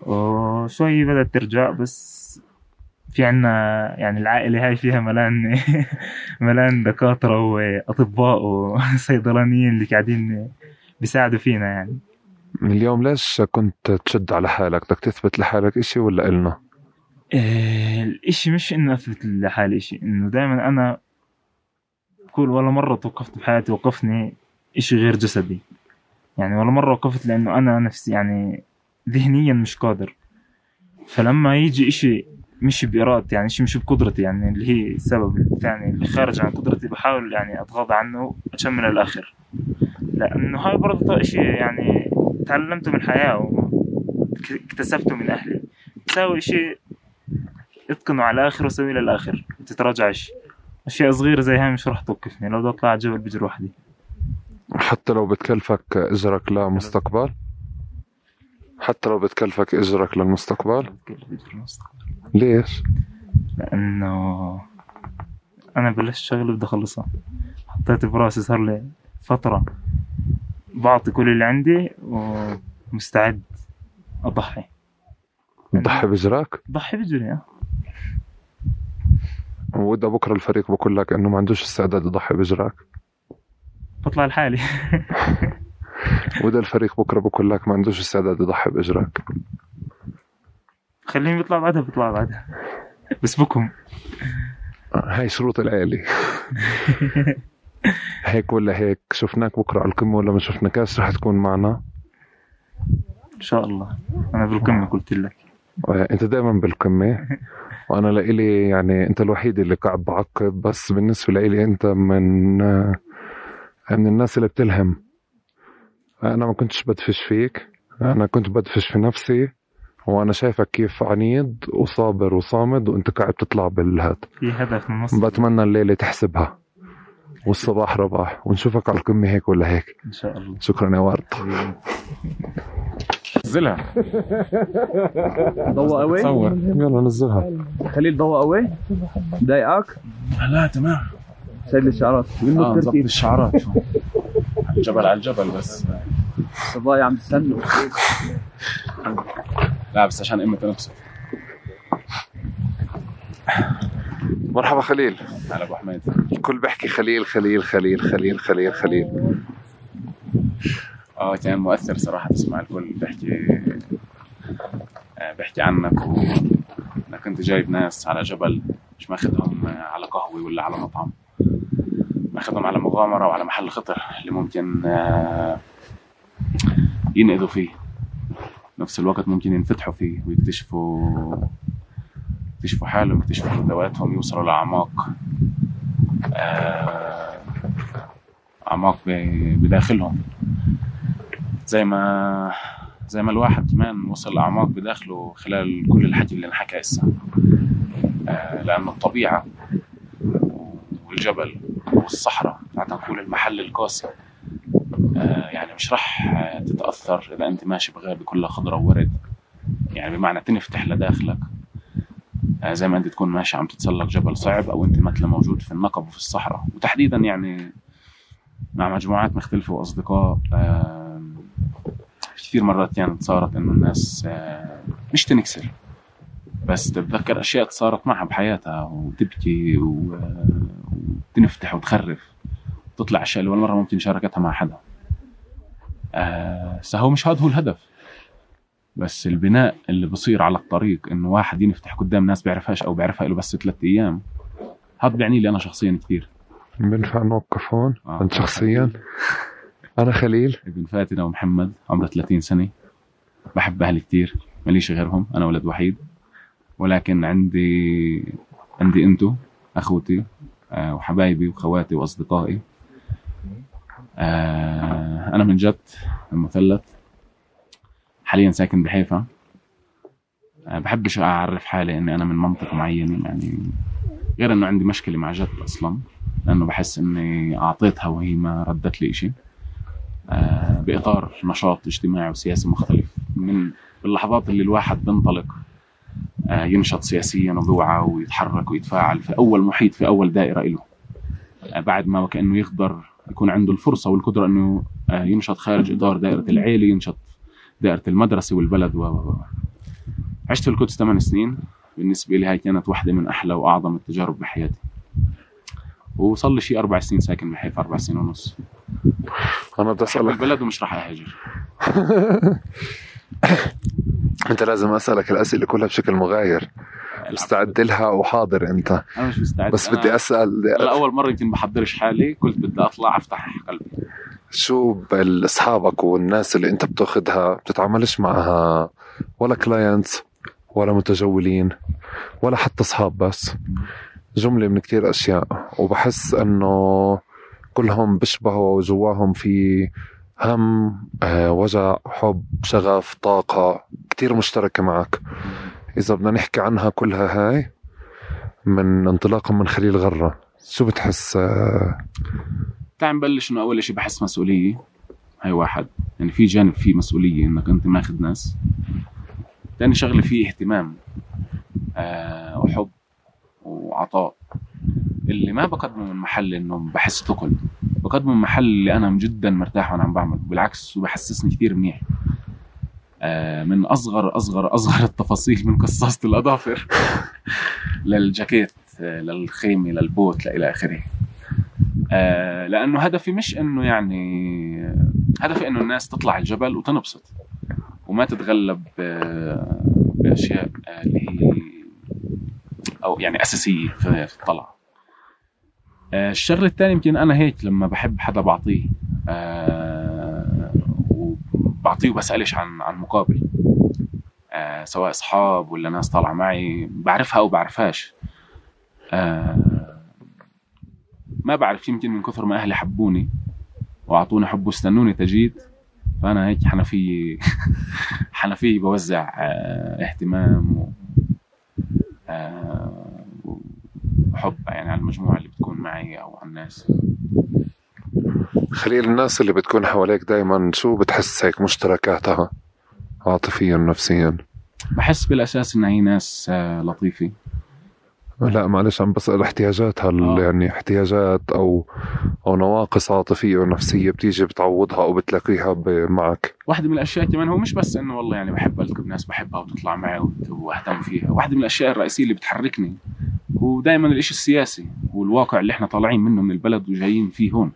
[SPEAKER 10] وشوي بدأت ترجع بس في عنا يعني العائلة هاي فيها ملان ملان دكاترة وأطباء وصيدلانيين اللي قاعدين بيساعدوا فينا يعني
[SPEAKER 11] من اليوم ليش كنت تشد على حالك؟ بدك تثبت لحالك إشي ولا إلنا؟
[SPEAKER 10] إيه، الإشي مش إنه أثبت لحالي إشي إنه دائما أنا كل ولا مرة توقفت بحياتي وقفني إشي غير جسدي. يعني ولا مرة وقفت لأنه أنا نفسي يعني ذهنيا مش قادر. فلما يجي إشي مش بإرادتي يعني إشي مش بقدرتي يعني اللي هي السبب الثاني اللي خارج عن قدرتي بحاول يعني أتغاضى عنه أكمل الآخر. لأنه هاي برضه إشي يعني تعلمته من الحياة واكتسبته من أهلي. تساوي إشي اتقنه على الآخر وسويه للآخر وتتراجعش أشياء صغيرة زي هاي مش راح توقفني لو بدي اطلع على الجبل بجري وحدي
[SPEAKER 11] حتى لو بتكلفك اجرك لمستقبل حتى لو بتكلفك اجرك للمستقبل؟ ليش؟
[SPEAKER 10] لأنه أنا بلشت شغله بدي أخلصها. حطيت براسي صار لي فترة بعطي كل اللي عندي ومستعد أضحي.
[SPEAKER 11] تضحي بجراك؟
[SPEAKER 10] ضحي بجري
[SPEAKER 11] وإذا بكرة الفريق بقول لك إنه ما عندوش استعداد يضحي بجراك
[SPEAKER 10] بطلع لحالي.
[SPEAKER 11] وإذا الفريق بكرة بقول لك ما عندوش استعداد يضحي بإجراك.
[SPEAKER 10] خليهم يطلع بعدها بيطلع بعدها. بس بكم
[SPEAKER 11] هاي شروط العيلة. هيك ولا هيك شفناك بكرة على القمة ولا ما شفناكش رح تكون معنا.
[SPEAKER 10] إن شاء الله. أنا بالقمة قلت لك.
[SPEAKER 11] أنت دائما بالقمة. وأنا لإلي يعني أنت الوحيد اللي قاعد بعقب بس بالنسبة لإلي أنت من من الناس اللي بتلهم. أنا ما كنتش بدفش فيك. أنا كنت بدفش في نفسي وأنا شايفك كيف عنيد وصابر وصامد وأنت قاعد تطلع بالهاد.
[SPEAKER 10] في هدف من
[SPEAKER 11] بتمنى الليلة تحسبها. والصباح رباح. ونشوفك على القمة هيك ولا هيك.
[SPEAKER 10] إن شاء الله.
[SPEAKER 11] شكرا يا ورد.
[SPEAKER 6] نزلها
[SPEAKER 7] ضوء قوي
[SPEAKER 6] تصور.
[SPEAKER 11] يلا نزلها
[SPEAKER 7] خليل ضوء قوي ضايقك
[SPEAKER 6] لا تمام.
[SPEAKER 7] شايل الشعرات منه
[SPEAKER 6] آه ظبط
[SPEAKER 7] الترتيب
[SPEAKER 6] الشعرات على الجبل على الجبل بس.
[SPEAKER 7] الضايع عم تستنى
[SPEAKER 6] لا بس عشان إمتى نفسه
[SPEAKER 11] مرحبا خليل.
[SPEAKER 6] هلا أبو حميد.
[SPEAKER 11] الكل بحكي خليل خليل خليل خليل خليل خليل.
[SPEAKER 6] آه كان مؤثر صراحة تسمع الكل بيحكي آه، بيحكي عنك وانك انت جايب ناس على جبل مش ماخذهم آه، على قهوة ولا على مطعم. ماخذهم على مغامرة وعلى محل خطر اللي ممكن آه، ينقذوا فيه. نفس الوقت ممكن ينفتحوا فيه ويكتشفوا يكتشفوا حالهم يكتشفوا ذواتهم يوصلوا لأعماق أعماق بداخلهم. زي ما زي ما الواحد كمان وصل لأعماق بداخله خلال كل الحكي اللي انحكى هسه. آه، لأنه الطبيعة والجبل والصحراء تعال نقول المحل القاسي آه، يعني مش راح تتأثر إذا أنت ماشي بغابة كلها خضرة وورد. يعني بمعنى تنفتح لداخلك. آه، زي ما أنت تكون ماشي عم تتسلق جبل صعب أو أنت مثلا موجود في النقب وفي الصحراء. وتحديدا يعني مع مجموعات مختلفة وأصدقاء آه، كثير مرات كانت صارت إنه الناس آه، مش تنكسر بس تتذكر أشياء صارت معها بحياتها وتبكي و- وتنفتح وتخرف تطلع أشياء اللي ولا مرة ممكن شاركتها مع حدا. آه هو مش هذا هو الهدف. بس البناء اللي بصير على الطريق إنه واحد ينفتح قدام ناس بيعرفهاش أو بيعرفها له بس ثلاث أيام هذا بيعني لي أنا شخصيا كثير.
[SPEAKER 11] بينفع نوقف هون؟
[SPEAKER 6] آه.
[SPEAKER 11] أنت شخصيا؟ أنا خليل.
[SPEAKER 6] ابن فاتنة ومحمد عمرة 30 سنة. بحب أهلي كتير ماليش غيرهم أنا ولد وحيد. ولكن عندي عندي أنتو أخوتي آه، وحبايبي وخواتي وأصدقائي. آه، أنا من جد المثلث. حاليا ساكن بحيفا. آه، بحبش أعرف حالي إني أنا من منطقة معينة يعني غير إنه عندي مشكلة مع جد أصلا. لأنه بحس إني أعطيتها وهي ما ردت لي آه، بإطار نشاط اجتماعي وسياسي مختلف. من اللحظات اللي الواحد بينطلق آه، ينشط سياسيا وبيوعى ويتحرك ويتفاعل في أول محيط في أول دائرة له. آه، بعد ما وكانه يقدر يكون عنده الفرصة والقدرة إنه آه، ينشط خارج إطار دائرة العيلة ينشط دائرة المدرسة والبلد و. عشت في القدس ثمان سنين. بالنسبة لي هاي كانت واحدة من أحلى وأعظم التجارب بحياتي. وصار لي شيء أربع سنين ساكن بحيفا أربع سنين ونص.
[SPEAKER 11] أنا بدي أسألك.
[SPEAKER 6] البلد ومش راح أهاجر.
[SPEAKER 11] أنت لازم أسألك الأسئلة كلها بشكل مغاير. مستعد لها وحاضر أنت؟
[SPEAKER 6] أنا مش مستعد.
[SPEAKER 11] بس بدي أسأل.
[SPEAKER 6] هلا أول مرة يمكن بحضرش حالي قلت بدي أطلع أفتح قلبي.
[SPEAKER 11] شو أصحابك والناس اللي أنت بتاخذها بتتعاملش معها؟ ولا كلاينتس ولا متجولين ولا حتى أصحاب بس؟ جملة من كتير أشياء وبحس إنه كلهم بيشبهوا وجواهم في هم آه، وجع حب شغف طاقة كتير مشتركة معك. إذا بدنا نحكي عنها كلها هاي من انطلاقا من خليل غرة.
[SPEAKER 12] شو بتحس؟
[SPEAKER 6] تعال نبلش إنه أول شيء بحس مسؤولية. هاي واحد. يعني في جانب فيه مسؤولية إنك أنت ماخذ ناس. ثاني شغلة فيه اهتمام آه وحب. وعطاء. اللي ما بقدمه من محل انه بحس ثقل بقدمه من محل اللي أنا جدا مرتاح وأنا عم بعمل بالعكس وبحسسني كثير منيح. آه من أصغر أصغر أصغر التفاصيل من قصاصه الأظافر. للجاكيت آه، للخيمة للبوت إلى آخره. آه لأنه هدفي مش إنه يعني هدفي إنه الناس تطلع الجبل وتنبسط. وما تتغلب بأشياء اللي هي أو يعني أساسية في الطلعة. آه، الشغلة الثانية يمكن أنا هيك لما بحب حدا بعطيه آه، وبعطيه وبسألش عن عن مقابل. آه، سواء أصحاب ولا ناس طالعة معي بعرفها أو بعرفهاش. ما بعرف يمكن من كثر ما أهلي حبوني وأعطوني حب واستنوني تجيد فأنا هيك حنفية حنفية بوزع اهتمام آه، وحب يعني على المجموعة اللي بتكون معي أو على الناس.
[SPEAKER 12] خليل الناس اللي بتكون حواليك دائما شو بتحس هيك مشتركاتها؟ عاطفيا نفسيا؟
[SPEAKER 6] بحس بالأساس انها هي ناس آه، لطيفة.
[SPEAKER 12] لا معلش عم بسأل احتياجاتها ال- يعني احتياجات أو أو نواقص عاطفية ونفسية بتيجي بتعوضها أو بتلاقيها معك؟
[SPEAKER 6] واحدة من الأشياء كمان هو مش بس إنه والله يعني بحب التقي بناس بحبها وتطلع معي وأهتم فيها. واحدة من الأشياء الرئيسية اللي بتحركني هو دائما الإشي السياسي والواقع اللي إحنا طالعين منه من البلد وجايين فيه هون.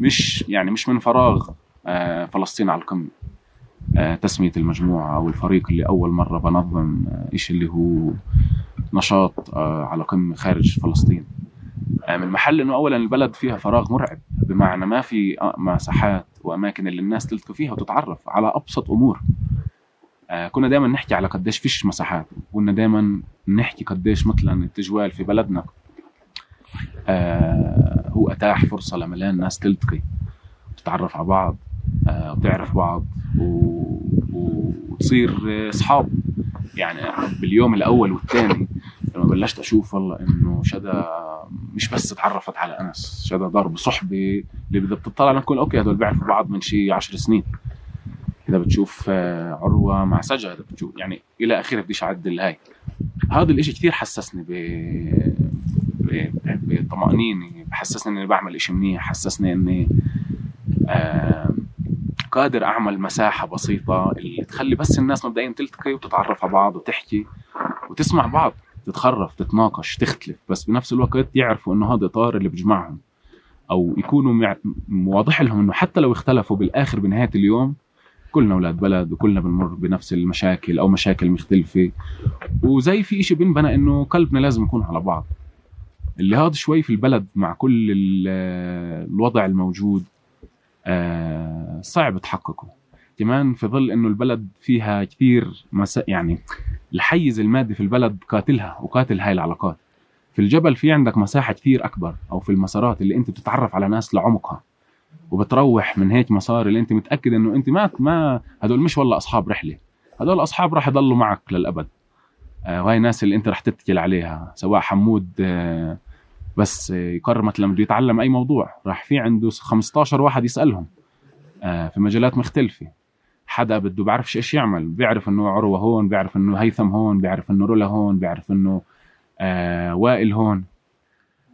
[SPEAKER 6] مش يعني مش من فراغ آه، فلسطين على القمة. آه، تسمية المجموعة أو الفريق اللي أول مرة بنظم آه، إشي اللي هو نشاط آه، على قمة خارج فلسطين. آه، من محل إنه اولا البلد فيها فراغ مرعب بمعنى ما في آه، مساحات وأماكن اللي الناس تلتقي فيها وتتعرف على أبسط أمور. آه، كنا دائما نحكي على قديش فيش مساحات كنا دائما نحكي قديش مثلا التجوال في بلدنا آه، هو أتاح فرصة لمليان ناس تلتقي وتتعرف على بعض. آه، وتعرف بعض و... وتصير آه، أصحاب. يعني باليوم الأول والثاني لما بلشت أشوف والله إنه شدا مش بس تعرفت على أنس شدا ضرب صحبه اللي بدها بتطلع نقول أوكي هدول بيعرفوا بعض من شي عشر سنين. إذا بتشوف آه، عروة مع سجا إذا بتشوف يعني إلى آخره بديش أعدل هاي هذا الإشي كثير حسسني ب بطمأنينة بحسسني إني بعمل إشي منيح حسسني إني آه، قادر أعمل مساحة بسيطة اللي تخلي بس الناس مبدئيا تلتقي وتتعرف على بعض وتحكي وتسمع بعض تتخرف تتناقش تختلف بس بنفس الوقت يعرفوا إنه هذا اطار اللي بيجمعهم أو يكونوا واضح لهم إنه حتى لو اختلفوا بالآخر بنهاية اليوم كلنا أولاد بلد وكلنا بنمر بنفس المشاكل أو مشاكل مختلفة. وزي في إشي بنبنى إنه قلبنا لازم يكون على بعض. اللي هذا شوي في البلد مع كل ال- الوضع الموجود صعب تحققه. كمان في ظل إنه البلد فيها كثير مسا يعني الحيز المادي في البلد قاتلها وقاتل هاي العلاقات. في الجبل في عندك مساحة كثير أكبر أو في المسارات اللي أنت بتتعرف على ناس لعمقها وبتروح من هيك مسار اللي أنت متأكد إنه أنت ما ما هدول مش والله أصحاب رحلة. هدول أصحاب راح يضلوا معك للأبد. آه، وهي الناس اللي أنت راح تتكل عليها سواء حمود آه، بس يقرر مثلا بده يتعلم أي موضوع. راح في عنده 15 واحد يسألهم آه، في مجالات مختلفة. حدا بده بعرفش إيش يعمل بيعرف إنه عروة هون بيعرف إنه هيثم هون بيعرف إنه رولا هون بيعرف إنه آه وائل هون.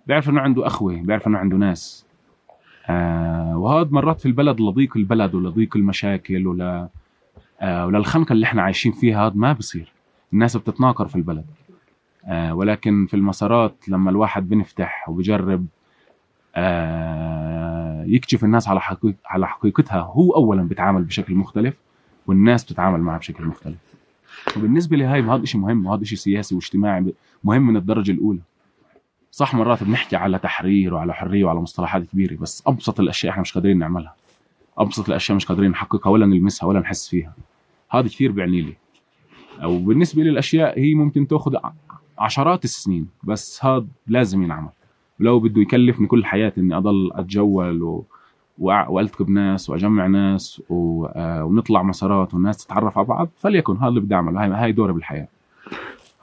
[SPEAKER 6] بيعرف إنه عنده أخوة بيعرف إنه عنده ناس. آه وهذا مرات في البلد لضيق البلد ولضيق المشاكل ولا آه وللخنقة اللي إحنا عايشين فيها هذا ما بصير. الناس بتتناقر في البلد. ولكن في المسارات لما الواحد بنفتح وبجرب آه يكشف الناس على على حقيقتها هو اولا بيتعامل بشكل مختلف والناس بتتعامل معه بشكل مختلف. وبالنسبة لي هاي هذا شيء مهم وهذا شيء سياسي واجتماعي مهم من الدرجة الأولى. صح مرات بنحكي على تحرير وعلى حرية وعلى مصطلحات كبيرة بس أبسط الأشياء إحنا مش قادرين نعملها. أبسط الأشياء مش قادرين نحققها ولا نلمسها ولا نحس فيها. هذا كثير بيعني لي. أو بالنسبة لي الأشياء هي ممكن تأخذ عشرات السنين بس هذا لازم ينعمل. ولو بده يكلفني كل حياتي إني أضل أتجول و... وألتقي بناس وأجمع ناس و... آه، ونطلع مسارات والناس تتعرف على بعض فليكن هذا اللي بدي أعمله. هاي دوري بالحياة.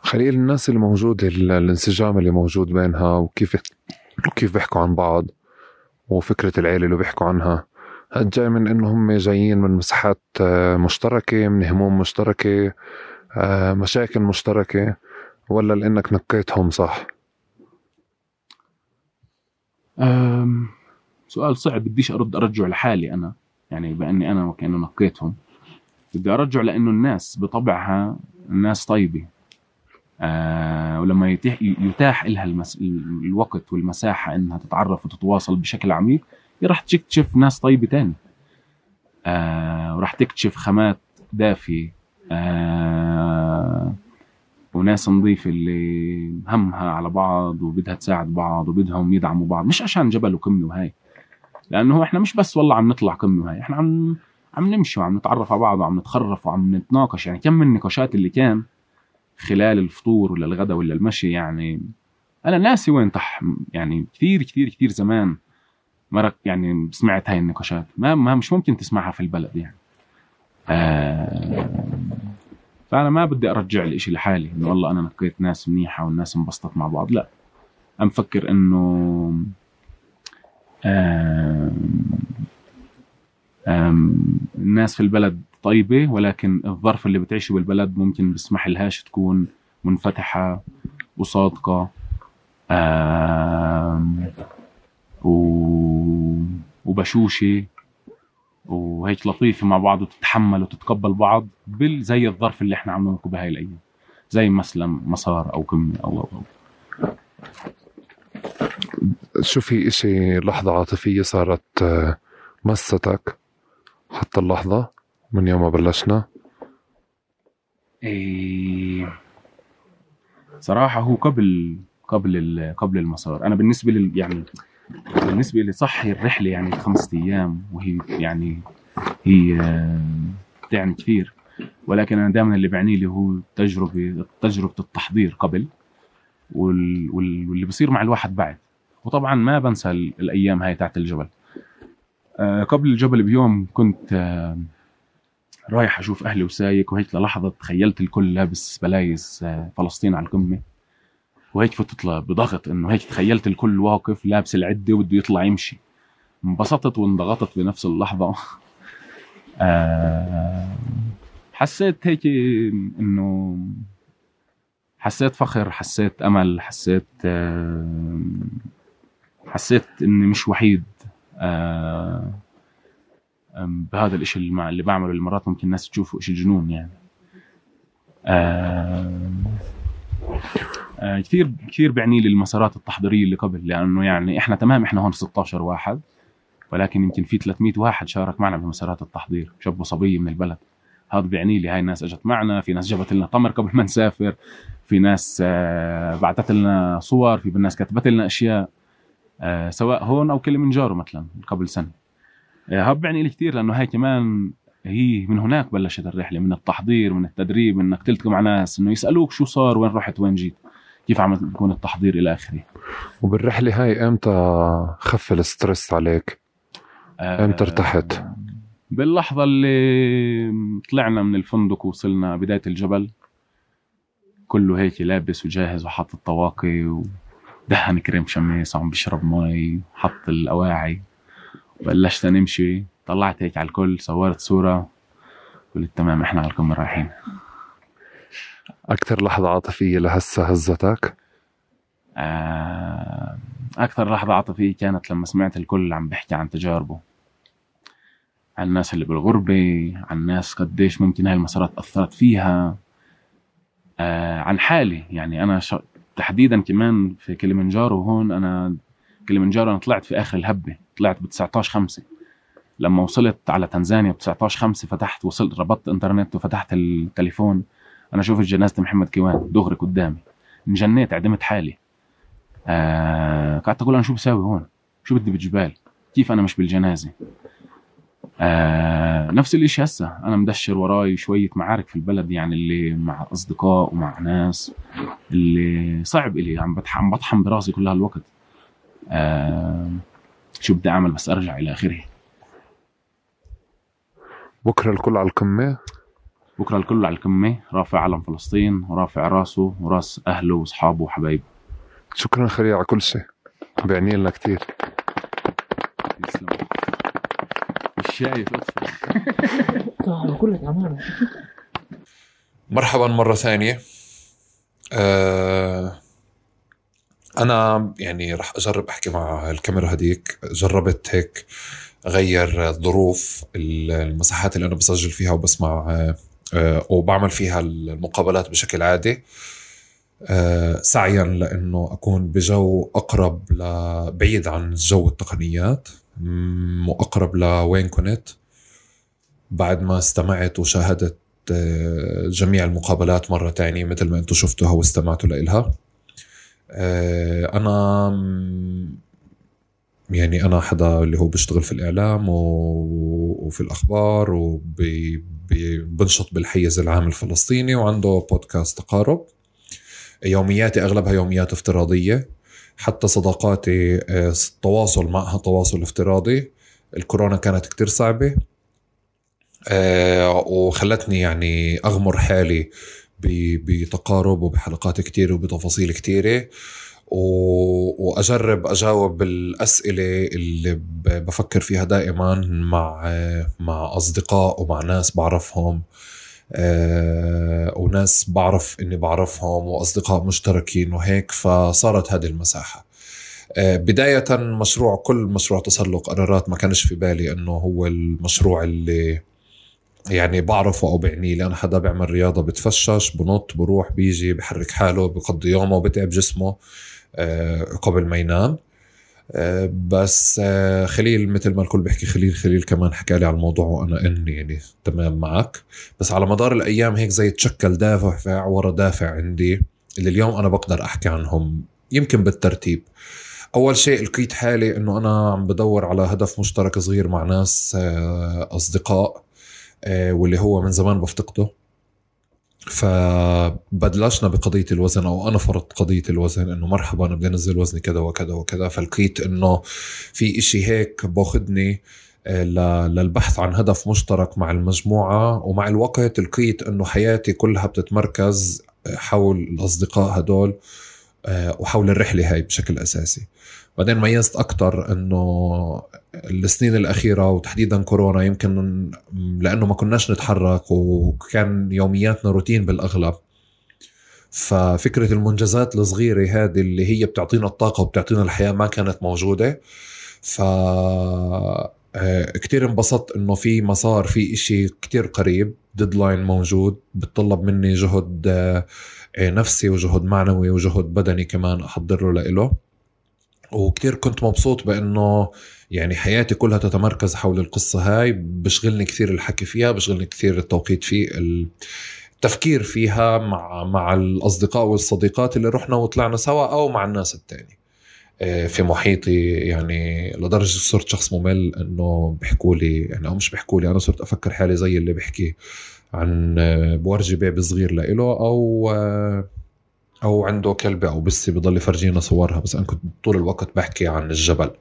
[SPEAKER 12] خليل الناس اللي موجودة ال- الانسجام اللي موجود بينها وكيف وكيف بيحكوا عن بعض وفكرة العيلة اللي بيحكوا عنها هاد جاي من إنه هم جايين من مساحات آه، مشتركة من هموم مشتركة آه، مشاكل مشتركة. ولا لإنك نقيتهم صح؟
[SPEAKER 6] أم، سؤال صعب. بديش أرد أرجع لحالي أنا يعني بأني أنا وكأنه نقيتهم. بدي أرجع لأنه الناس بطبعها الناس طيبة. آه ولما يتيح يتاح لها المس... الوقت والمساحة إنها تتعرف وتتواصل بشكل عميق راح تكتشف ناس طيبة تاني. آه وراح تكتشف خامات دافية. آه وناس نظيفة اللي همها على بعض وبدها تساعد بعض وبدهم يدعموا بعض مش عشان جبل وقمة وهاي لأنه إحنا مش بس والله عم نطلع قمة وهاي إحنا عم عم نمشي وعم نتعرف على بعض وعم نتخرف وعم نتناقش يعني كم من النقاشات اللي كان خلال الفطور ولا الغداء ولا المشي يعني أنا ناسي وين طح يعني كثير كثير كثير زمان مرق يعني سمعت هاي النقاشات ما, ما مش ممكن تسمعها في البلد يعني. آه فأنا ما بدي أرجع الاشي لحالي إنه والله أنا نقيت ناس منيحة والناس انبسطت مع بعض لا. أنا مفكر إنه آم آم الناس في البلد طيبة ولكن الظرف اللي بتعيشه بالبلد ممكن بيسمح لهاش تكون منفتحة وصادقة. آم و... وبشوشة. وهيك لطيفة مع بعض وتتحمل وتتقبل بعض بال زي الظرف اللي إحنا عم نمرقه بهاي الأيام. زي مثلا مسار أو كمي أو أو.
[SPEAKER 12] شو في إشي لحظة عاطفية صارت آه، مستك؟ حتى اللحظة من يوم ما بلشنا؟
[SPEAKER 6] إيه صراحة هو قبل قبل ال- قبل المسار. أنا بالنسبة لل يعني بالنسبة لي صح هي الرحلة يعني خمسة أيام وهي يعني هي آه، بتعني كثير. ولكن أنا دائما اللي بعني لي هو تجربة تجربة التحضير قبل وال... وال... واللي بصير مع الواحد بعد. وطبعا ما بنسى ال- الأيام هاي تاعت الجبل. آه، قبل الجبل بيوم كنت آه، رايح أشوف أهلي وسايق وهيك للحظة تخيلت الكل لابس بلايز آه، فلسطين على القمة. وهيك فتت بضغط إنه هيك تخيلت الكل واقف لابس العدة وبده يطلع يمشي. انبسطت وانضغطت بنفس اللحظة. آه، حسيت هيك إنه حسيت فخر حسيت أمل حسيت آه، حسيت إني مش وحيد. آه، بهذا الإشي اللي بعمله اللي مرات ممكن الناس تشوفه إشي جنون يعني. آه، آه، كثير كثير بعني لي المسارات التحضيرية اللي قبل لأنه يعني إحنا تمام إحنا هون 16 واحد ولكن يمكن في 300 واحد شارك معنا بمسارات التحضير شاب وصبيه من البلد. هذا بيعني لي هاي الناس إجت معنا في ناس جابت لنا تمر قبل ما نسافر في ناس آه، بعثت لنا صور في ناس كتبت لنا أشياء آه، سواء هون أو كليمنجارو مثلا قبل سنة. هذا بيعني لي كثير لأنه هاي كمان هي من هناك بلشت الرحلة من التحضير من التدريب إنك تلتقي مع ناس إنه يسألوك شو صار وين رحت وين جيت. كيف عم يكون التحضير إلى آخره؟
[SPEAKER 12] وبالرحلة هاي إمتى خف ال stress عليك؟
[SPEAKER 6] آه،
[SPEAKER 12] إمتى ارتحت؟
[SPEAKER 6] باللحظة اللي طلعنا من الفندق ووصلنا بداية الجبل كله هيك لابس وجاهز وحط الطواقي ودهن كريم شمس وعم بيشرب مي حط الأواعي. بلشت نمشي طلعت هيك على الكل صورت صورة قلت تمام إحنا على القمة رايحين.
[SPEAKER 12] أكثر لحظة عاطفية لهسه هزتك؟
[SPEAKER 6] آه، أكثر لحظة عاطفية كانت لما سمعت الكل عم بيحكي عن تجاربه. عن الناس اللي بالغربة عن ناس قديش ممكن هاي المسارات أثرت فيها. آه، عن حالي يعني أنا ش... تحديدا كمان في كليمنجارو هون أنا كليمنجارو أنا طلعت في آخر الهبة طلعت ب 19 5 لما وصلت على تنزانيا ب 19 5 فتحت وصلت ربطت إنترنت وفتحت التليفون. أنا شفت جنازة محمد كيوان دغري قدامي. انجنيت عدمت حالي. آه قعدت أقول أنا شو بساوي هون؟ شو بدي بالجبال؟ كيف أنا مش بالجنازة؟ آه نفس الإشي هسه أنا مدشر وراي شوية معارك في البلد يعني اللي مع أصدقاء ومع ناس اللي صعب إلي. عم بطحن بطحن براسي كل هالوقت. آه شو بدي أعمل؟ بس أرجع إلى آخره.
[SPEAKER 12] بكرة الكل على القمة.
[SPEAKER 6] بكرة الكل على الكمه رافع علم فلسطين ورافع راسه وراس أهله وأصحابه وحبايبه.
[SPEAKER 12] شكرا خليل على كل شيء. بيعني لنا كثير
[SPEAKER 6] مش شايف
[SPEAKER 16] كلك امانه
[SPEAKER 11] مرحبا مرة ثانية. آه أنا يعني رح أجرب أحكي مع الكاميرا هديك. جربت هيك أغير ظروف المساحات اللي أنا بسجل فيها وبسمع آه وبعمل فيها المقابلات بشكل عادي. آه سعيا لأنه أكون بجو أقرب ل... بعيد عن جو التقنيات وأقرب لوين كنت. بعد ما استمعت وشاهدت آه، جميع المقابلات مرة تانية مثل ما أنتم شفتوها واستمعتوا لإلها. آه، أنا يعني أنا حدا اللي هو بيشتغل في الإعلام و- وفي الأخبار وبنشط بالحيز العام الفلسطيني وعنده بودكاست تقارب. يومياتي أغلبها يوميات افتراضية. حتى صداقاتي آه، التواصل معها تواصل افتراضي. الكورونا كانت كتير صعبة. آه، وخلتني يعني أغمر حالي بتقارب وبحلقات كتير وبتفاصيل كتيرة. و- وأجرب أجاوب الأسئلة اللي بفكر فيها دائما مع مع أصدقاء ومع ناس بعرفهم. آه، وناس بعرف إني بعرفهم وأصدقاء مشتركين وهيك فصارت هذه المساحة. آه، بداية مشروع كل مشروع تسلق قرارات ما كانش في بالي إنه هو المشروع اللي يعني بعرفه أو بعنيه لأن حدا بيعمل رياضة بتفشش بنط بروح بيجي بحرك حاله بقضي يومه بتعب جسمه. قبل ما ينام. آه، بس آه، خليل مثل ما الكل بيحكي خليل خليل كمان حكى لي على الموضوع وأنا إني يعني تمام معك. بس على مدار الأيام هيك زي تشكل دافع ورا دافع عندي اللي اليوم أنا بقدر أحكي عنهم يمكن بالترتيب. أول شيء لقيت حالي إنه أنا عم بدور على هدف مشترك صغير مع ناس آه، أصدقاء آه، واللي هو من زمان بفتقده. فبلشنا بقضية الوزن أو أنا فرضت قضية الوزن إنه مرحبا أنا بدي أنزل وزني كذا وكذا وكذا. فلقيت إنه في إشي هيك باخذني آه، للبحث عن هدف مشترك مع المجموعة. ومع الوقت لقيت إنه حياتي كلها بتتمركز حول الأصدقاء هدول آه، وحول الرحلة هاي بشكل أساسي. بعدين ميزت أكتر أنه السنين الأخيرة وتحديدا كورونا يمكن لأنه ما كناش نتحرك وكان يومياتنا روتين بالأغلب. ففكرة المنجزات الصغيرة هذه اللي هي بتعطينا الطاقة وبتعطينا الحياة ما كانت موجودة. ف آه، كتير انبسطت إنه في مسار في إشي كتير قريب ديدلاين موجود بتطلب مني جهد آه، نفسي وجهد معنوي وجهد بدني كمان أحضر له لإله. وكتير كنت مبسوط بأنه يعني حياتي كلها تتمركز حول القصة هاي. بشغلني كثير الحكي فيها بشغلني كثير التوقيت في التفكير فيها مع مع الأصدقاء والصديقات اللي رحنا وطلعنا سوا أو مع الناس التانية آه، في محيطي يعني لدرجة صرت شخص ممل إنه بيحكوا لي يعني أو مش بيحكوا لي أنا صرت أفكر حالي زي اللي بيحكي عن آه، بورجي بيبي صغير لإله أو آه، أو عنده كلبة أو بسي بضل يفرجينا صورها بس أنا كنت طول الوقت بحكي عن الجبل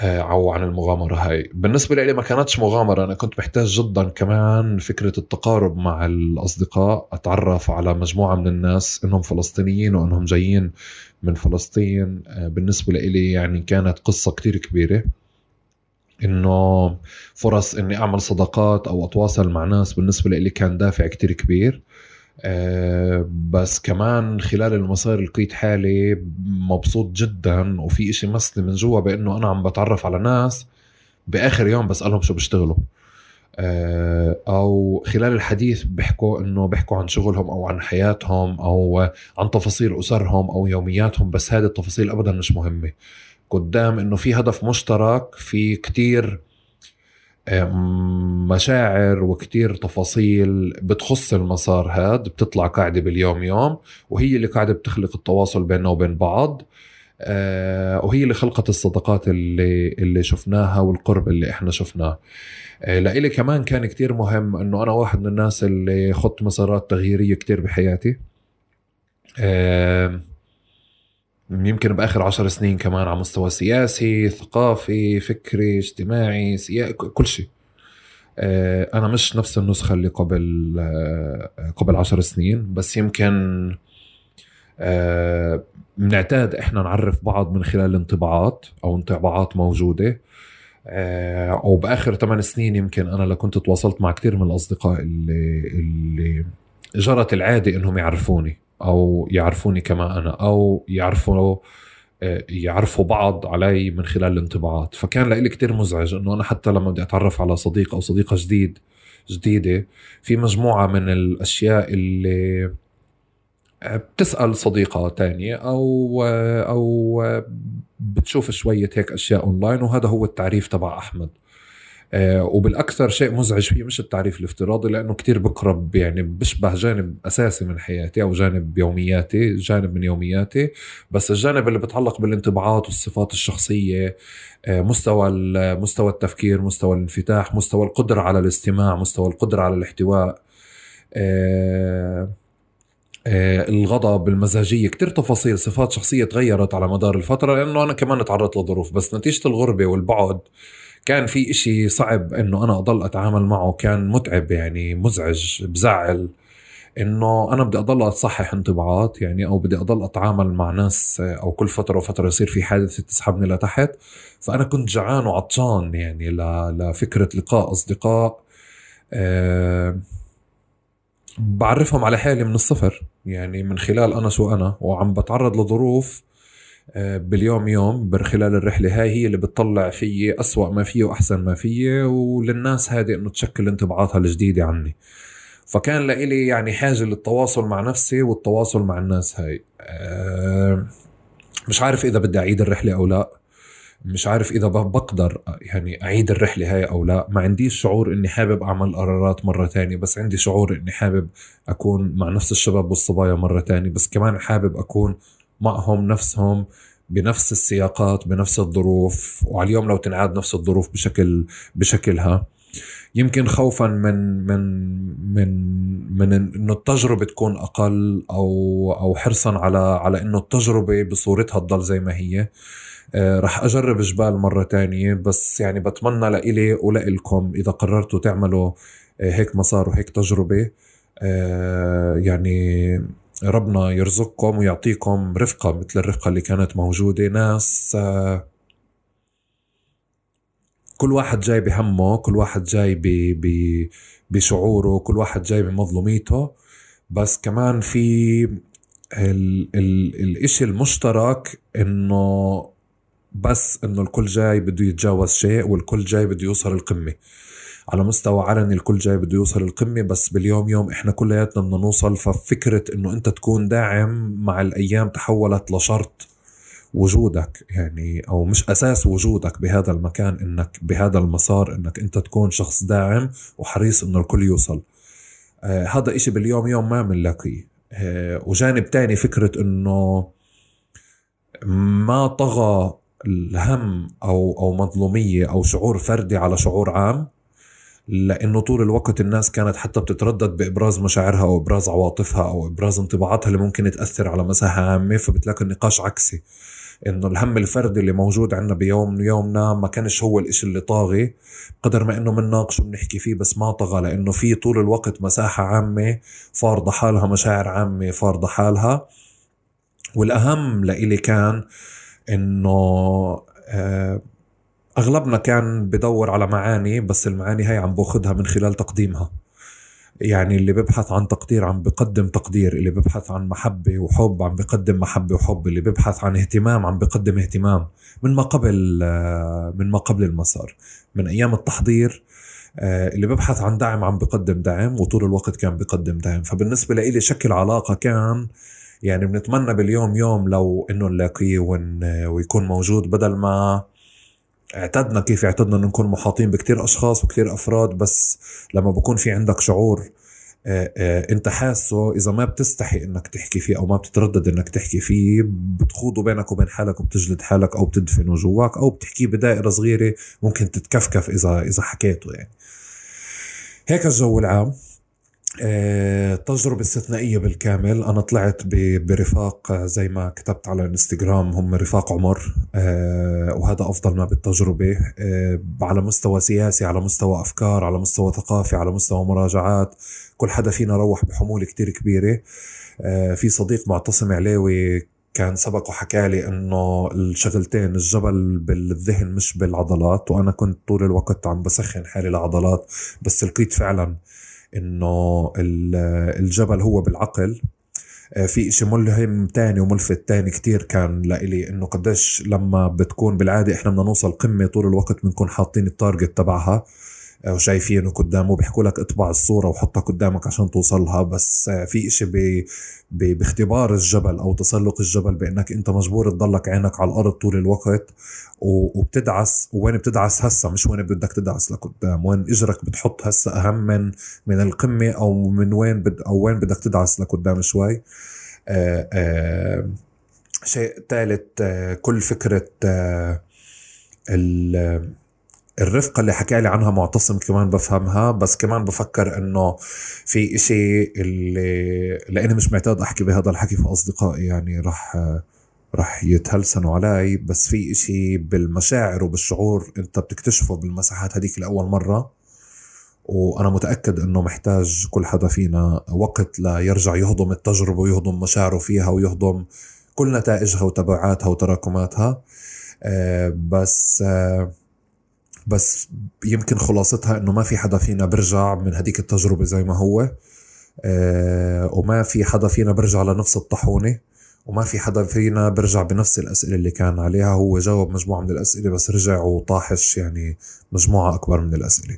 [SPEAKER 11] آه، أو عن المغامرة هاي. بالنسبة لي ما كانتش مغامرة أنا كنت محتاج جدا كمان فكرة التقارب مع الأصدقاء أتعرف على مجموعة من الناس إنهم فلسطينيين وإنهم جايين من فلسطين. آه، بالنسبة لي يعني كانت قصة كتير كبيرة إنه فرص إني أعمل صداقات أو أتواصل مع ناس بالنسبة لي كان دافع كتير كبير. بس كمان خلال المسار لقيت حالي مبسوط جدا وفي إشي مسني من جوا بإنه أنا عم بتعرف على ناس بآخر يوم بسألهم شو بيشتغلوا. آه، أو خلال الحديث بيحكوا إنه بيحكوا عن شغلهم أو عن حياتهم أو عن تفاصيل أسرهم أو يومياتهم بس هذه التفاصيل ابدا مش مهمة. قدام إنه في هدف مشترك في كتير مشاعر وكتير تفاصيل بتخص المسار هاد بتطلع قاعدة باليوم يوم وهي اللي قاعدة بتخلق التواصل بيننا وبين بعض. آه، وهي اللي خلقت الصداقات اللي اللي شفناها والقرب اللي إحنا شفناه. آه، لإلي كمان كان كتير مهم إنه أنا واحد من الناس اللي خضت مسارات تغييرية كتير بحياتي. آم، يمكن بآخر عشر سنين كمان على مستوى سياسي ثقافي فكري اجتماعي سيا... كل شيء. آه، أنا مش نفس النسخة اللي قبل آه، قبل عشر سنين بس يمكن آه، بنعتاد إحنا نعرف بعض من خلال انطباعات أو انطباعات موجودة. وباخر ثمان سنين يمكن أنا لكنت تواصلت مع كثير من الأصدقاء اللي اللي جرت العادة إنهم يعرفوني. أو يعرفوني كما أنا أو يعرفوا يعرفوا بعض علي من خلال الانطباعات. فكان لإلي كتير مزعج إنه أنا حتى لما بدي أتعرف على صديق أو صديقة جديد جديدة في مجموعة من الأشياء اللي بتسأل صديقة تانية أو أو بتشوف شوية هيك أشياء اونلاين وهذا هو التعريف تبع أحمد. آه، وبالأكثر شيء مزعج فيه مش التعريف الافتراضي لأنه كتير بقرب يعني بشبه جانب أساسي من حياتي أو جانب يومياتي جانب من يومياتي. بس الجانب اللي بتعلق بالانطباعات والصفات الشخصية آه، مستوى مستوى التفكير مستوى الانفتاح مستوى القدرة على الاستماع مستوى القدرة على الاحتواء آه، الغضب المزاجية. كتير تفاصيل صفات شخصية تغيرت على مدار الفترة لأنه أنا كمان تعرضت لظروف. بس نتيجة الغربة والبعد كان في إشي صعب إنه أنا أضل أتعامل معه كان متعب يعني مزعج بزعل إنه أنا بدي أضل اصحح انطباعات يعني أو بدي أضل أتعامل مع ناس أو كل فترة وفترة يصير في حادثه تسحبني لتحت. فأنا كنت جعان وعطشان يعني لفكرة لقاء أصدقاء أه بعرفهم على حالي من الصفر يعني من خلال أنا شو أنا. وعم بتعرض لظروف باليوم يوم خلال الرحلة هاي هي اللي بتطلع فيي أسوأ ما فيي وأحسن ما فيي وللناس هذه إنه تشكل انطباعاتها الجديدة عني. فكان لإلي يعني حاجة للتواصل مع نفسي والتواصل مع الناس هاي. آه، مش عارف إذا بدي أعيد الرحلة أو لا. مش عارف إذا بقدر يعني أعيد الرحلة هاي أو لا. ما عنديش شعور إني حابب أعمل قرارات مرة تانية بس عندي شعور إني حابب أكون مع نفس الشباب والصبايا مرة تانية بس كمان حابب أكون معهم نفسهم بنفس السياقات بنفس الظروف وعلى اليوم لو تنعاد نفس الظروف بشكل بشكلها. يمكن خوفا من من من من إنه التجربة تكون أقل أو أو حرصا على على إنه التجربة بصورتها تضل زي ما هي. آه رح أجرب جبال مرة تانية بس يعني بتمنى لإلي ولإلكم إذا قررتوا تعملوا آه هيك مسار وهيك تجربة. آه يعني ربنا يرزقكم ويعطيكم رفقة مثل الرفقة اللي كانت موجودة. ناس آه، كل واحد جاي بهمه كل واحد جاي بشعوره كل واحد جاي بمظلوميته. بس كمان في ال ال الإشي المشترك إنه بس إنه الكل جاي بده يتجاوز شيء والكل جاي بده يوصل القمة. على مستوى علني الكل جاي بده يوصل القمة بس باليوم يوم إحنا كلياتنا بدنا نوصل ففكرة إنه أنت تكون داعم مع الأيام تحولت لشرط وجودك يعني أو مش أساس وجودك بهذا المكان إنك بهذا المسار إنك أنت تكون شخص داعم وحريص إنه الكل يوصل. آه هذا إشي باليوم يوم ما بنلاقيه آه وجانب تاني فكرة إنه ما طغى الهم أو أو مظلومية أو شعور فردي على شعور عام. لأنه طول الوقت الناس كانت حتى بتتردد بإبراز مشاعرها أو إبراز عواطفها أو إبراز انطباعاتها اللي ممكن تاثر على مساحة عامة فبتلاقي النقاش عكسي. إنه الهم الفردي اللي موجود عندنا بيوم يومنا ما كانش هو الإشي اللي طاغي قدر ما إنه بنناقشه وبنحكي فيه بس ما طغى لأنه في طول الوقت مساحة عامة فارضة حالها مشاعر عامة فارضة حالها. والأهم لإلي كان إنه آه أغلبنا كان بدور على معاني بس المعاني هاي عم بأخذها من خلال تقديمها. يعني اللي ببحث عن تقدير عم بقدم تقدير اللي ببحث عن محبة وحب عم بقدم محبة وحب اللي ببحث عن اهتمام عم بقدم اهتمام. من ما قبل من ما قبل المسار. من أيام التحضير آه، اللي ببحث عن دعم عم بقدم دعم وطول الوقت كان بقدم دعم. فبالنسبة لي شكل علاقة كان يعني بنتمنى باليوم يوم لو إنه نلاقيه ويكون موجود بدل ما اعتدنا كيف اعتدنا إنه نكون محاطين بكتير أشخاص وكتير أفراد بس لما بكون في عندك شعور آه، آه، أنت حاسه إذا ما بتستحي إنك تحكي فيه أو ما بتتردد إنك تحكي فيه بتخوضه بينك وبين حالك وبتجلد حالك أو بتدفنه جواك أو بتحكيه بدائرة صغيرة ممكن تتكفكف إذا إذا حكيته يعني. هيك الجو العام. تجربة استثنائية بالكامل. أنا طلعت برفاق زي ما كتبت على الإنستغرام هم رفاق عمر آه، وهذا أفضل ما بالتجربة. آه، على مستوى سياسي على مستوى أفكار على مستوى ثقافي على مستوى مراجعات كل حدا فينا روح بحمولة كتير كبيرة. في صديق معتصم علاوي كان سبق وحكى لي إنه الشغلتين الجبل بالذهن مش بالعضلات وأنا كنت طول الوقت عم بسخن حالي لعضلات بس لقيت فعلا إنه الجبل هو بالعقل. آه، في إشي ملهم تاني وملفت تاني كتير كان لإلي إنه قديش لما بتكون بالعادة إحنا بدنا نوصل قمة طول الوقت بنكون حاطين ال target تبعها. وشايفينه قدامه بيحكوا لك اطبع الصورة وحطها قدامك عشان توصلها بس آه، في إشي بي بي باختبار الجبل أو تسلق الجبل بإنك أنت مجبور تضلك عينك على الأرض طول الوقت وبتدعس وين بتدعس هسه مش وين بدك تدعس لقدام وين إجرك بتحط هسه أهم من من القمة أو من وين بد أو وين بدك تدعس لقدام شوي. آآ آه، آآ شيء ثالث كل فكرة الرفقة اللي حكى لي عنها معتصم كمان بفهمها بس كمان بفكر إنه في إشي اللي لأني مش معتاد أحكي بهذا الحكي في اصدقائي يعني راح راح يتهلسنوا علي. بس في إشي بالمشاعر وبالشعور أنت بتكتشفه بالمساحات هذيك لأول مرة وأنا متأكد إنه محتاج كل حدا فينا وقت ليرجع يهضم التجربة ويهضم مشاعره فيها ويهضم كل نتائجها وتبعاتها وتراكماتها. آه، بس آه، بس يمكن خلاصتها إنه ما في حدا فينا برجع من هديك التجربة زي ما هو. آه وما في حدا فينا برجع لنفس الطاحونة وما في حدا فينا برجع بنفس الأسئلة اللي كان عليها. هو جاوب مجموعة من الأسئلة بس رجع وطاحش يعني مجموعة أكبر من الأسئلة.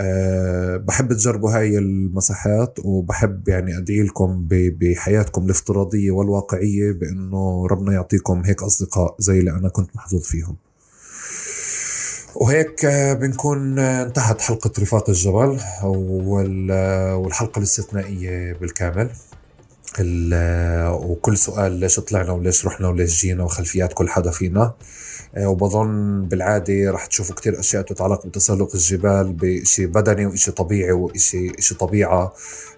[SPEAKER 11] أه بحب تجربوا هاي المساحات وبحب يعني أدعي لكم بحياتكم الافتراضية والواقعية بأنه ربنا يعطيكم هيك أصدقاء زي اللي أنا كنت محظوظ فيهم. وهيك آه، بنكون آه، انتهت حلقة رفاق الجبل آه، والحلقة الاستثنائية بالكامل. وكل سؤال ليش طلعنا وليش رحنا وليش جينا وخلفيات كل حدا فينا. وبظن بالعادة رح تشوفوا كتير أشياء تتعلق بتسلق الجبال بشيء بدني وإشي طبيعي وإشي إشي طبيعة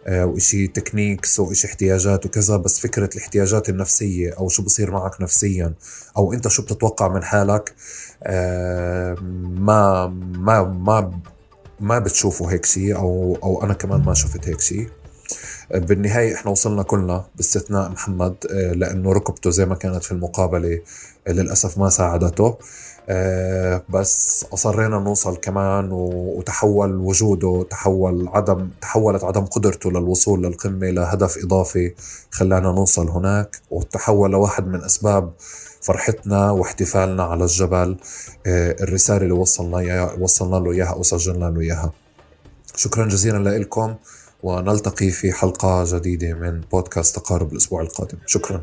[SPEAKER 11] وإشي تكنيكس وإشي احتياجات وكذا. بس فكرة الاحتياجات النفسية أو شو بصير معك نفسيا أو أنت شو بتتوقع من حالك ما ما ما ما بتشوفوا هيك شيء أو أو أنا كمان ما شفت هيك شيء بالنهاية إحنا وصلنا كلنا باستثناء محمد آه، لأنه ركبته زي ما كانت في المقابلة آه، للأسف ما ساعدته. آه، بس أصرينا نوصل كمان وتحول وجوده تحول عدم تحولت عدم قدرته للوصول للقمة لهدف إضافي خلانا نوصل هناك. وتحول لواحد من أسباب فرحتنا واحتفالنا على الجبل الرسالة اللي وصلنا وصلنا له إياها أو سجلنا له إياها. شكرا جزيلا لكم. ونلتقي في حلقة جديدة من بودكاست تقارب الأسبوع القادم. شكرا.